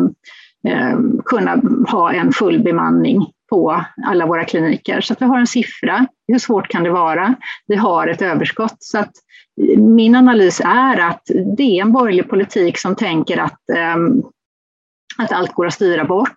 eh kunna ha en full bemanning på alla våra kliniker. Så att vi har en siffra. Hur svårt kan det vara? Vi har ett överskott. Så att min analys är att det är en borgerlig politik som tänker att eh, att allt går att styra bort.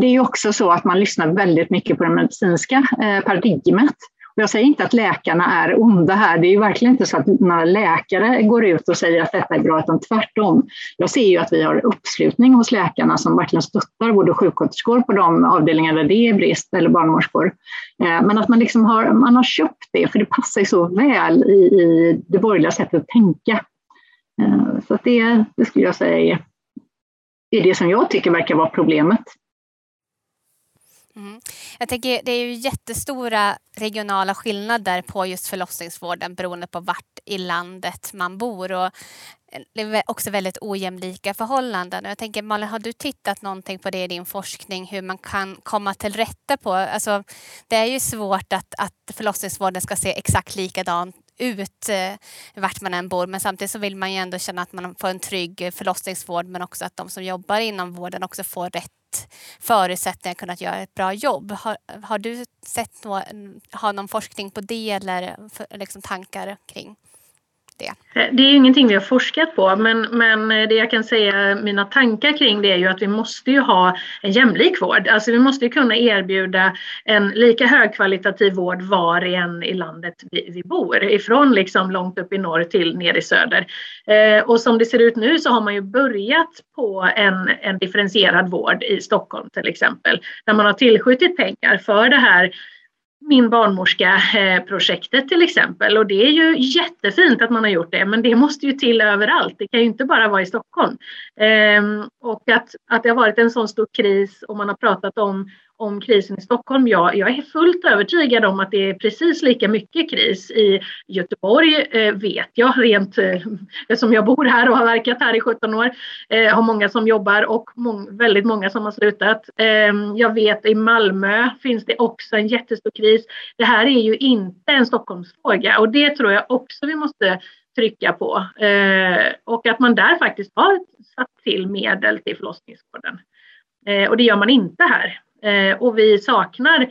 Det är också så att man lyssnar väldigt mycket på det medicinska paradigmet. Jag säger inte att läkarna är onda här. Det är ju verkligen inte så att några läkare går ut och säger att detta är bra, utan tvärtom. Jag ser ju att vi har uppslutning hos läkarna som verkligen stöttar både sjuksköterskor på de avdelningar där det är brist, eller barnmorskor. Eh, men att man, liksom har, man har köpt det, för det passar ju så väl i, i det borgerliga sättet att tänka. Eh, så att det, det skulle jag säga är, är det som jag tycker verkar vara problemet. Mm. Jag tänker, det är ju jättestora regionala skillnader på just förlossningsvården beroende på vart i landet man bor. Och eh, det är också väldigt ojämlika förhållanden. Jag tänker Malin, har du tittat någonting på det i din forskning, hur man kan komma till rätta på? Alltså, det är ju svårt att, att förlossningsvården ska se exakt likadan ut eh, vart man än bor men samtidigt så vill man ju ändå känna att man får en trygg förlossningsvård men också att de som jobbar inom vården också får rätt förutsättningar kunnat göra ett bra jobb. Har, har du sett någon, har någon forskning på det eller liksom tankar kring det? Eh, det är ingenting vi har forskat på men, men eh, det jag kan säga, mina tankar kring det är ju att vi måste ju ha en jämlik vård. Alltså vi måste kunna erbjuda en lika högkvalitativ vård var i än i landet vi, vi bor. Ifrån liksom långt upp i norr till ner i söder. Eh, och som det ser ut nu så har man ju börjat på en, en differentierad vård i Stockholm till exempel. Där man har tillskjutit pengar för det här min barnmorska-projektet eh, till exempel. Och det är ju jättefint att man har gjort det, men det måste ju till överallt. Det kan ju inte bara vara i Stockholm. Ehm, och att, att det har varit en sån stor kris och man har pratat om om krisen i Stockholm. Ja, jag är fullt övertygad om att det är precis lika mycket kris i Göteborg, eh, vet jag, rent eh, som jag bor här och har verkat här i 17 år. Eh, har många som jobbar och mång, väldigt många som har slutat. Eh, jag vet i Malmö finns det också en jättestor kris. Det här är ju inte en Stockholmsfråga och det tror jag också vi måste trycka på. Eh, och att man där faktiskt har satt till medel till förlossningsvården. Eh, och det gör man inte här. Eh, och vi saknar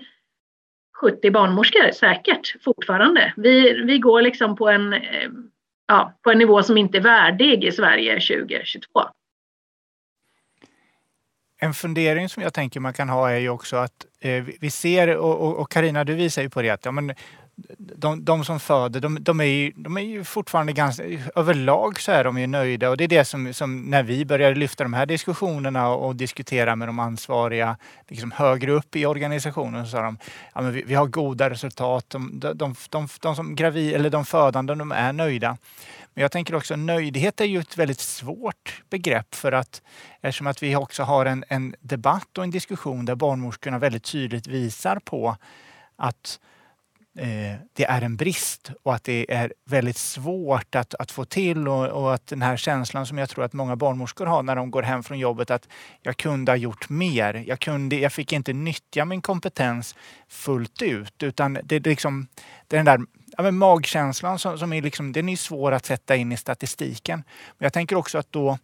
70 barnmorskor säkert fortfarande. Vi, vi går liksom på en, eh, ja, på en nivå som inte är värdig i Sverige 2022. En fundering som jag tänker man kan ha är ju också att eh, vi ser, och Karina du visar ju på det, att ja, men de, de som föder, de, de, är ju, de är ju fortfarande ganska, överlag så är de ju nöjda och det är det som, som när vi började lyfta de här diskussionerna och diskutera med de ansvariga liksom högre upp i organisationen så sa de, ja men vi, vi har goda resultat, de, de, de, de, de som gravid, eller de födande, de är nöjda. Men jag tänker också nöjdhet är ju ett väldigt svårt begrepp för att eftersom att vi också har en, en debatt och en diskussion där barnmorskorna väldigt tydligt visar på att eh, det är en brist och att det är väldigt svårt att, att få till och, och, att den här känslan som jag tror att många barnmorskor har när de går hem från jobbet att jag kunde ha gjort mer. Jag, kunde, jag fick inte nyttja min kompetens fullt ut utan det, det, liksom, det är den där ja, men magkänslan som, som är, liksom, den är svår att sätta in i statistiken. Men jag tänker också att då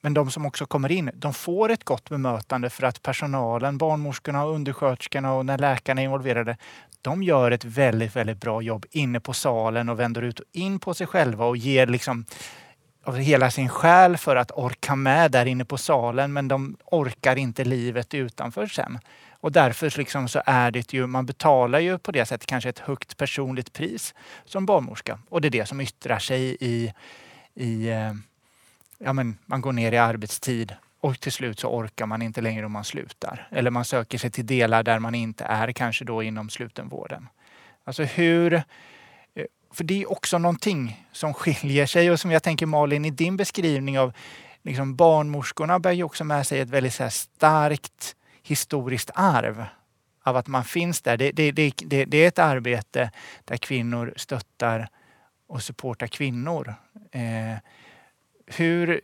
men de som också kommer in, de får ett gott bemötande för att personalen, barnmorskorna och undersköterskorna och när läkarna är involverade, de gör ett väldigt, väldigt bra jobb inne på salen och vänder ut och in på sig själva och ger liksom av hela sin själ för att orka med där inne på salen men de orkar inte livet utanför sen. Och därför liksom så är det ju, man betalar ju på det sättet kanske ett högt personligt pris som barnmorska. Och det är det som yttrar sig i, i eh, ja men man går ner i arbetstid och till slut så orkar man inte längre om man slutar. Eller man söker sig till delar där man inte är, kanske då inom slutenvården. Alltså hur... Eh, för det är också någonting som skiljer sig och som jag tänker Malin i din beskrivning av liksom barnmorskorna bär ju också med sig ett väldigt så starkt historiskt arv av att man finns där. Det, det, det, det, är ett arbete där kvinnor stöttar och supportar kvinnor. Eh, hur,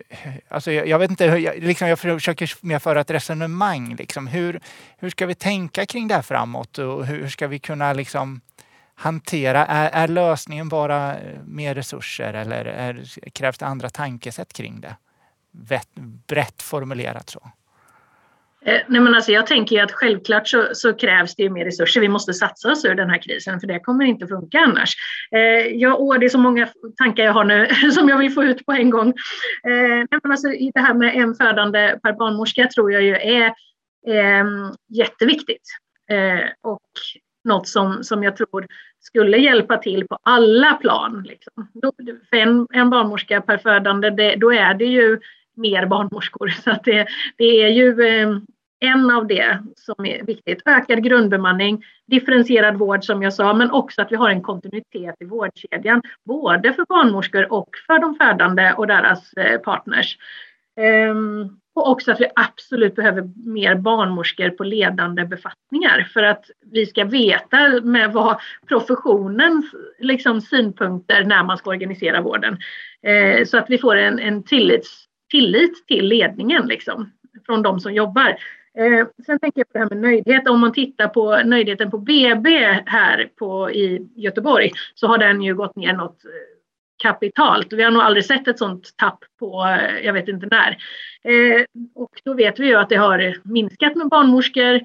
alltså jag, jag, vet inte, jag, liksom jag försöker mer föra ett resonemang. Liksom. Hur, hur ska vi tänka kring det här framåt och hur ska vi kunna liksom hantera, är, är lösningen bara eh, mer resurser eller är, krävs det andra tankesätt kring det? Brett formulerat så. Eh, nej men alltså jag tänker att självklart så, så, krävs det mer resurser. Vi måste satsa oss ur den här krisen för det kommer inte funka annars. Eh, ja, åh, det är så många tankar jag har nu som jag vill få ut på en gång. Eh, nej men alltså, det här med en födande per barnmorska tror jag ju är eh, jätteviktigt. Eh, och något som, som jag tror skulle hjälpa till på alla plan. Liksom. För en, en barnmorska per födande, det, då är det ju mer barnmorskor. Så att det, det är ju eh, en av det som är viktigt. Ökad grundbemanning, differentierad vård som jag sa, men också att vi har en kontinuitet i vårdkedjan, både för barnmorskor och för de födande och deras eh, partners. Ehm, och också att vi absolut behöver mer barnmorskor på ledande befattningar för att vi ska veta med vad professionens liksom, synpunkter när man ska organisera vården. Eh, så att vi får en, en tillits, tillit till ledningen liksom, från de som jobbar. Eh, sen tänker jag på det här med nöjdhet. Om man tittar på nöjdheten på BB här på, i Göteborg så har den ju gått ner något eh, kapitalt. Vi har nog aldrig sett ett sånt tapp på, eh, jag vet inte när. Eh, och då vet vi ju att det har minskat med barnmorskor.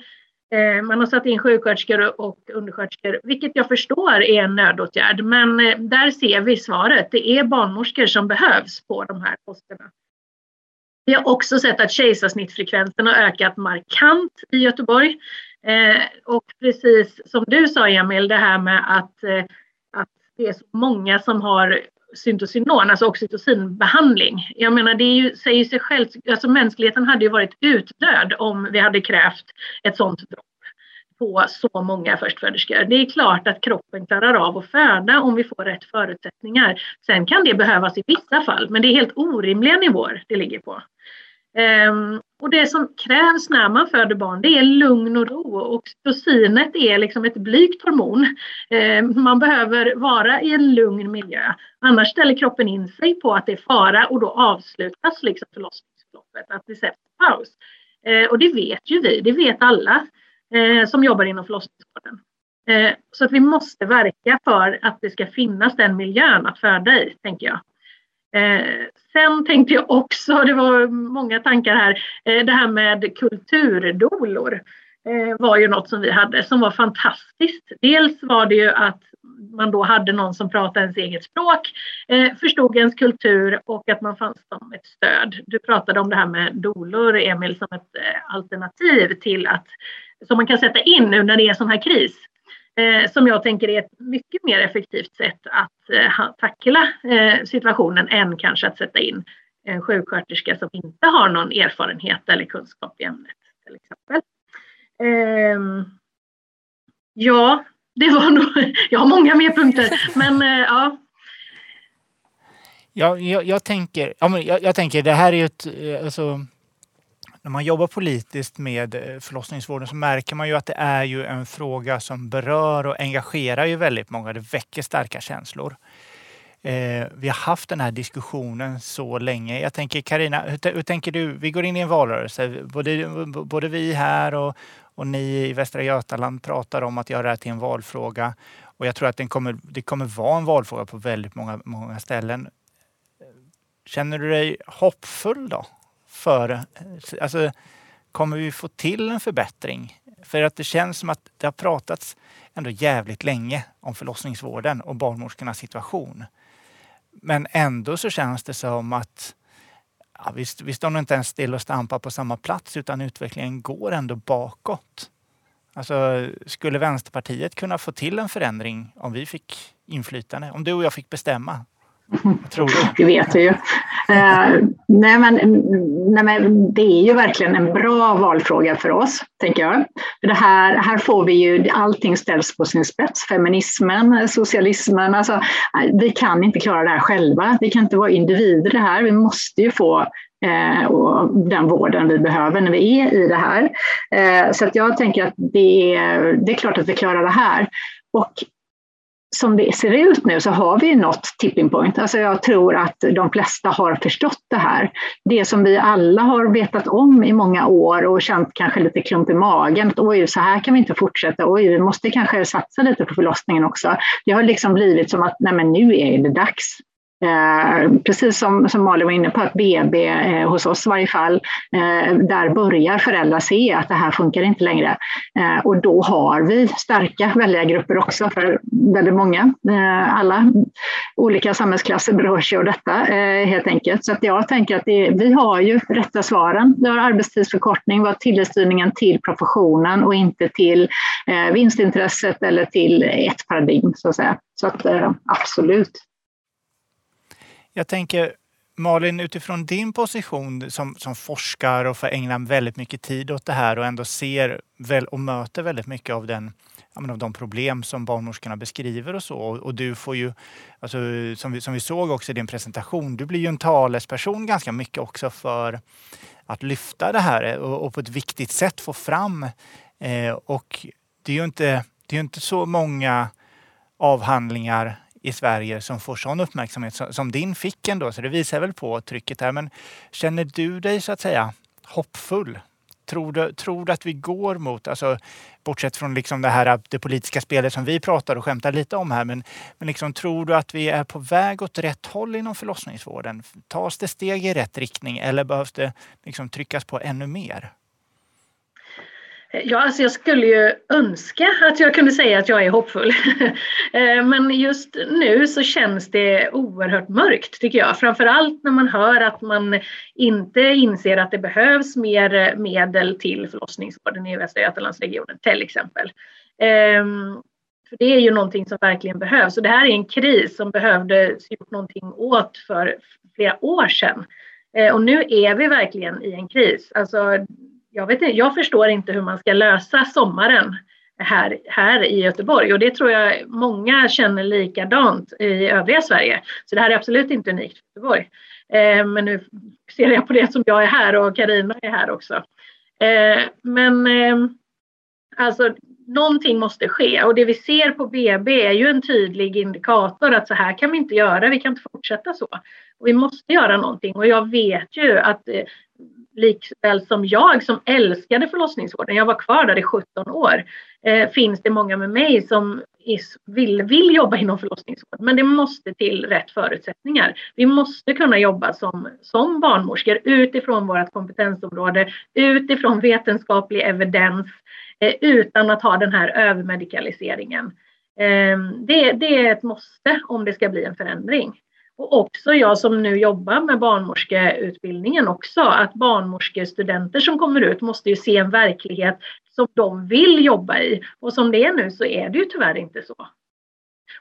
Eh, man har satt in sjuksköterskor och undersköterskor, vilket jag förstår är en nödåtgärd. Men eh, där ser vi svaret. Det är barnmorskor som behövs på de här posterna. Vi har också sett att kejsarsnittfrekvensen har ökat markant i Göteborg. Eh, och precis som du sa Emil, det här med att, eh, att det är så många som har syntocinon, alltså oxytocinbehandling. Jag menar, det är ju, säger sig självt, alltså mänskligheten hade ju varit utdöd om vi hade krävt ett sånt dropp på så många förstföderskor. Det är klart att kroppen klarar av att föda om vi får rätt förutsättningar. Sen kan det behövas i vissa fall, men det är helt orimliga nivåer det ligger på. Um, och det som krävs när man föder barn det är lugn och ro. Och oxytocinet är liksom ett blygt hormon. Um, man behöver vara i en lugn miljö. Annars ställer kroppen in sig på att det är fara och då avslutas liksom förlossningsförloppet. Att det sätts paus. Uh, och det vet ju vi, det vet alla uh, som jobbar inom förlossningsvården. Uh, så att vi måste verka för att det ska finnas den miljön att föda i, tänker jag. Eh, sen tänkte jag också, det var många tankar här, eh, det här med kulturdolor eh, var ju något som vi hade som var fantastiskt. Dels var det ju att man då hade någon som pratade ens eget språk, eh, förstod ens kultur och att man fanns som ett stöd. Du pratade om det här med dolor, Emil, som ett eh, alternativ till att som man kan sätta in nu när det är sån här kris eh, som jag tänker är ett mycket mer effektivt sätt att eh, tackla eh, situationen än kanske att sätta in en sjuksköterska som inte har någon erfarenhet eller kunskap i ämnet till exempel. Ehm, ja, det var nog, jag har många mer punkter, men eh, ja. Ja, jag, jag tänker, ja, men jag, jag, tänker, det här är ju ett, eh, alltså, när man jobbar politiskt med eh, förlossningsvården så märker man ju att det är ju en fråga som berör och engagerar ju väldigt många. Det väcker starka känslor. Eh, vi har haft den här diskussionen så länge. Jag tänker Karina, hur, hur, tänker du? Vi går in i en valrörelse. Både, både vi här och, och ni i Västra Götaland pratar om att göra det här till en valfråga. Och jag tror att den kommer, det kommer vara en valfråga på väldigt många, många ställen. Känner du dig hoppfull då? För, eh, alltså, kommer vi få till en förbättring? För att det känns som att det har pratats ändå jävligt länge om förlossningsvården och barnmorskornas situation. Men ändå så känns det som att ja, vi, vi står nog inte ens still och stampar på samma plats utan utvecklingen går ändå bakåt. Alltså, skulle Vänsterpartiet kunna få till en förändring om vi fick inflytande? Om du och jag fick bestämma? Tror du? Det vet vi ju. Eh, nej, men, nej, men det är ju verkligen en bra valfråga för oss, tänker jag. Det här, här får vi ju, allting ställs på sin spets. Feminismen, socialismen, alltså, eh, vi kan inte klara det här själva. Vi kan inte vara individer det här. Vi måste ju få eh, den vården vi behöver när vi är i det här. Eh, så att jag tänker att det är, det är klart att vi klarar det här. Och som det ser ut nu så har vi nått tipping point. Alltså jag tror att de flesta har förstått det här. Det som vi alla har vetat om i många år och känt kanske lite klump i magen. Att, Oj, så här kan vi inte fortsätta. Oj, vi måste kanske satsa lite på förlossningen också. Det har liksom blivit som att nej, men nu är det dags. Eh, precis som, som Malin var inne på, att BB eh, hos oss i varje fall, eh, där börjar föräldrar se att det här funkar inte längre. Eh, och då har vi starka väljargrupper också för väldigt många. Eh, alla olika samhällsklasser berörs ju av detta eh, helt enkelt. Så att jag tänker att det, vi har ju rätta svaren. Vi har arbetstidsförkortning, vi har tillitsstyrningen till professionen och inte till eh, vinstintresset eller till ett paradigm så att säga. Så att eh, absolut. Jag tänker Malin, utifrån din position som, som forskare och får ägna väldigt mycket tid åt det här och ändå ser väl, och möter väldigt mycket av, den, av de problem som barnmorskorna beskriver och så. Och du får ju, alltså, som, vi, som vi såg också i din presentation, du blir ju en talesperson ganska mycket också för att lyfta det här och, och på ett viktigt sätt få fram. Eh, och det är ju inte, det är inte så många avhandlingar i Sverige som får sån uppmärksamhet som din fick ändå. Så det visar väl på trycket där. Men känner du dig så att säga hoppfull? Tror du, tror du att vi går mot, alltså, bortsett från liksom det här det politiska spelet som vi pratar och skämtar lite om här, men, men liksom, tror du att vi är på väg åt rätt håll inom förlossningsvården? Tas det steg i rätt riktning eller behövs det liksom tryckas på ännu mer? Ja, alltså jag skulle ju önska att jag kunde säga att jag är hoppfull. Eh, men just nu så känns det oerhört mörkt tycker jag. Framförallt när man hör att man inte inser att det behövs mer medel till förlossningsvården i Västra Götalandsregionen till exempel. Ehm, för det är ju någonting som verkligen behövs och det här är en kris som behövdes gjort någonting åt för flera år sedan. Eh, och nu är vi verkligen i en kris. Alltså jag, vet inte, jag förstår inte hur man ska lösa sommaren här, här i Göteborg och det tror jag många känner likadant i övriga Sverige. Så det här är absolut inte unikt för Göteborg. Eh, men nu ser jag på det som jag är här och Karina är här också. Eh, men eh, alltså någonting måste ske och det vi ser på BB är ju en tydlig indikator att så här kan vi inte göra, vi kan inte fortsätta så. Och vi måste göra någonting och jag vet ju att eh, likväl som jag som älskade förlossningsvården, jag var kvar där i 17 år, eh, finns det många med mig som is, vill, vill jobba inom förlossningsvård. Men det måste till rätt förutsättningar. Vi måste kunna jobba som, som barnmorskor utifrån vårt kompetensområde, utifrån vetenskaplig evidens, eh, utan att ha den här övermedikaliseringen. Eh, det, det är ett måste om det ska bli en förändring. Och också jag som nu jobbar med barnmorskeutbildningen också, att barnmorskestudenter som kommer ut måste ju se en verklighet som de vill jobba i. Och som det är nu så är det ju tyvärr inte så.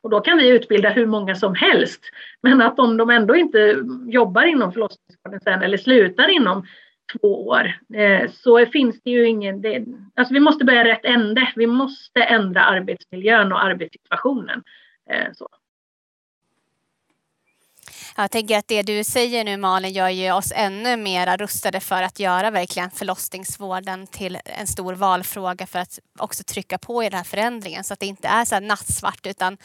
Och då kan vi utbilda hur många som helst. Men att om de ändå inte jobbar inom förlossningsvården sen eller slutar inom två år eh, så finns det ju ingen... Det, alltså vi måste börja rätt ände. Vi måste ändra arbetsmiljön och arbetssituationen. Eh, så. Jag tänker att det du säger nu Malin gör ju oss ännu mer rustade för att göra verkligen förlossningsvården till en stor valfråga för att också trycka på i den här förändringen så att det inte är så här nattsvart utan,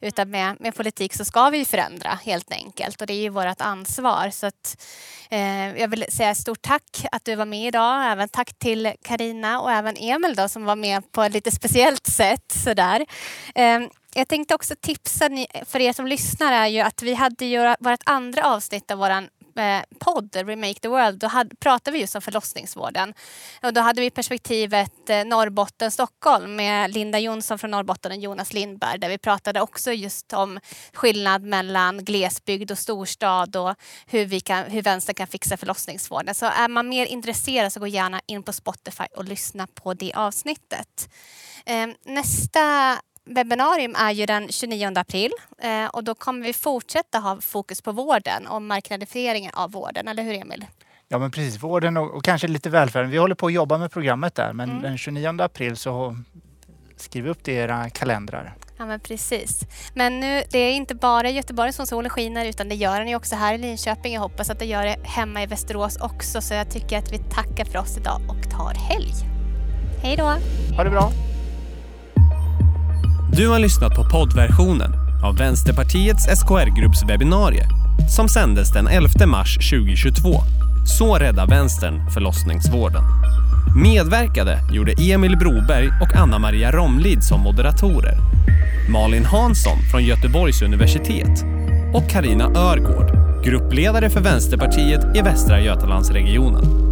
utan med, med politik så ska vi förändra helt enkelt och det är ju vårt ansvar. Så att, eh, jag vill säga stort tack att du var med idag. Även tack till Karina och även Emil då, som var med på ett lite speciellt sätt. Sådär. Eh, jag tänkte också tipsa ni, för er som lyssnar är ju att vi hade ju vårt andra avsnitt av våran eh, podd Remake the World. Då hade, pratade vi just om förlossningsvården. Och då hade vi perspektivet eh, Norrbotten, Stockholm med Linda Jonsson från Norrbotten och Jonas Lindberg där vi pratade också just om skillnad mellan glesbygd och storstad och hur, vi kan, hur vänster kan fixa förlossningsvården. Så är man mer intresserad så gå gärna in på Spotify och lyssna på det avsnittet. Eh, nästa webbinarium är ju den 29 april eh, och då kommer vi fortsätta ha fokus på vården och marknadsföringen av vården, eller hur Emil? Ja men precis, vården och, och kanske lite välfärden. Vi håller på att jobba med programmet där men mm. den 29 april så skriv upp det i era kalendrar. Ja men precis. Men nu, det är inte bara i Göteborg som solen skiner utan det gör den ju också här i Linköping. Jag hoppas att det gör det hemma i Västerås också så jag tycker att vi tackar för oss idag och tar helg. Hej då! Ha det bra! Du har lyssnat på poddversionen av Vänsterpartiets SKR-grupps webbinarie som sändes den 11 mars 2022. Så räddar vänstern förlossningsvården. Medverkade gjorde Emil Broberg och Anna-Maria Romlid som moderatorer. Malin Hansson från Göteborgs universitet och Karina Örgård, gruppledare för Vänsterpartiet i Västra Götalandsregionen.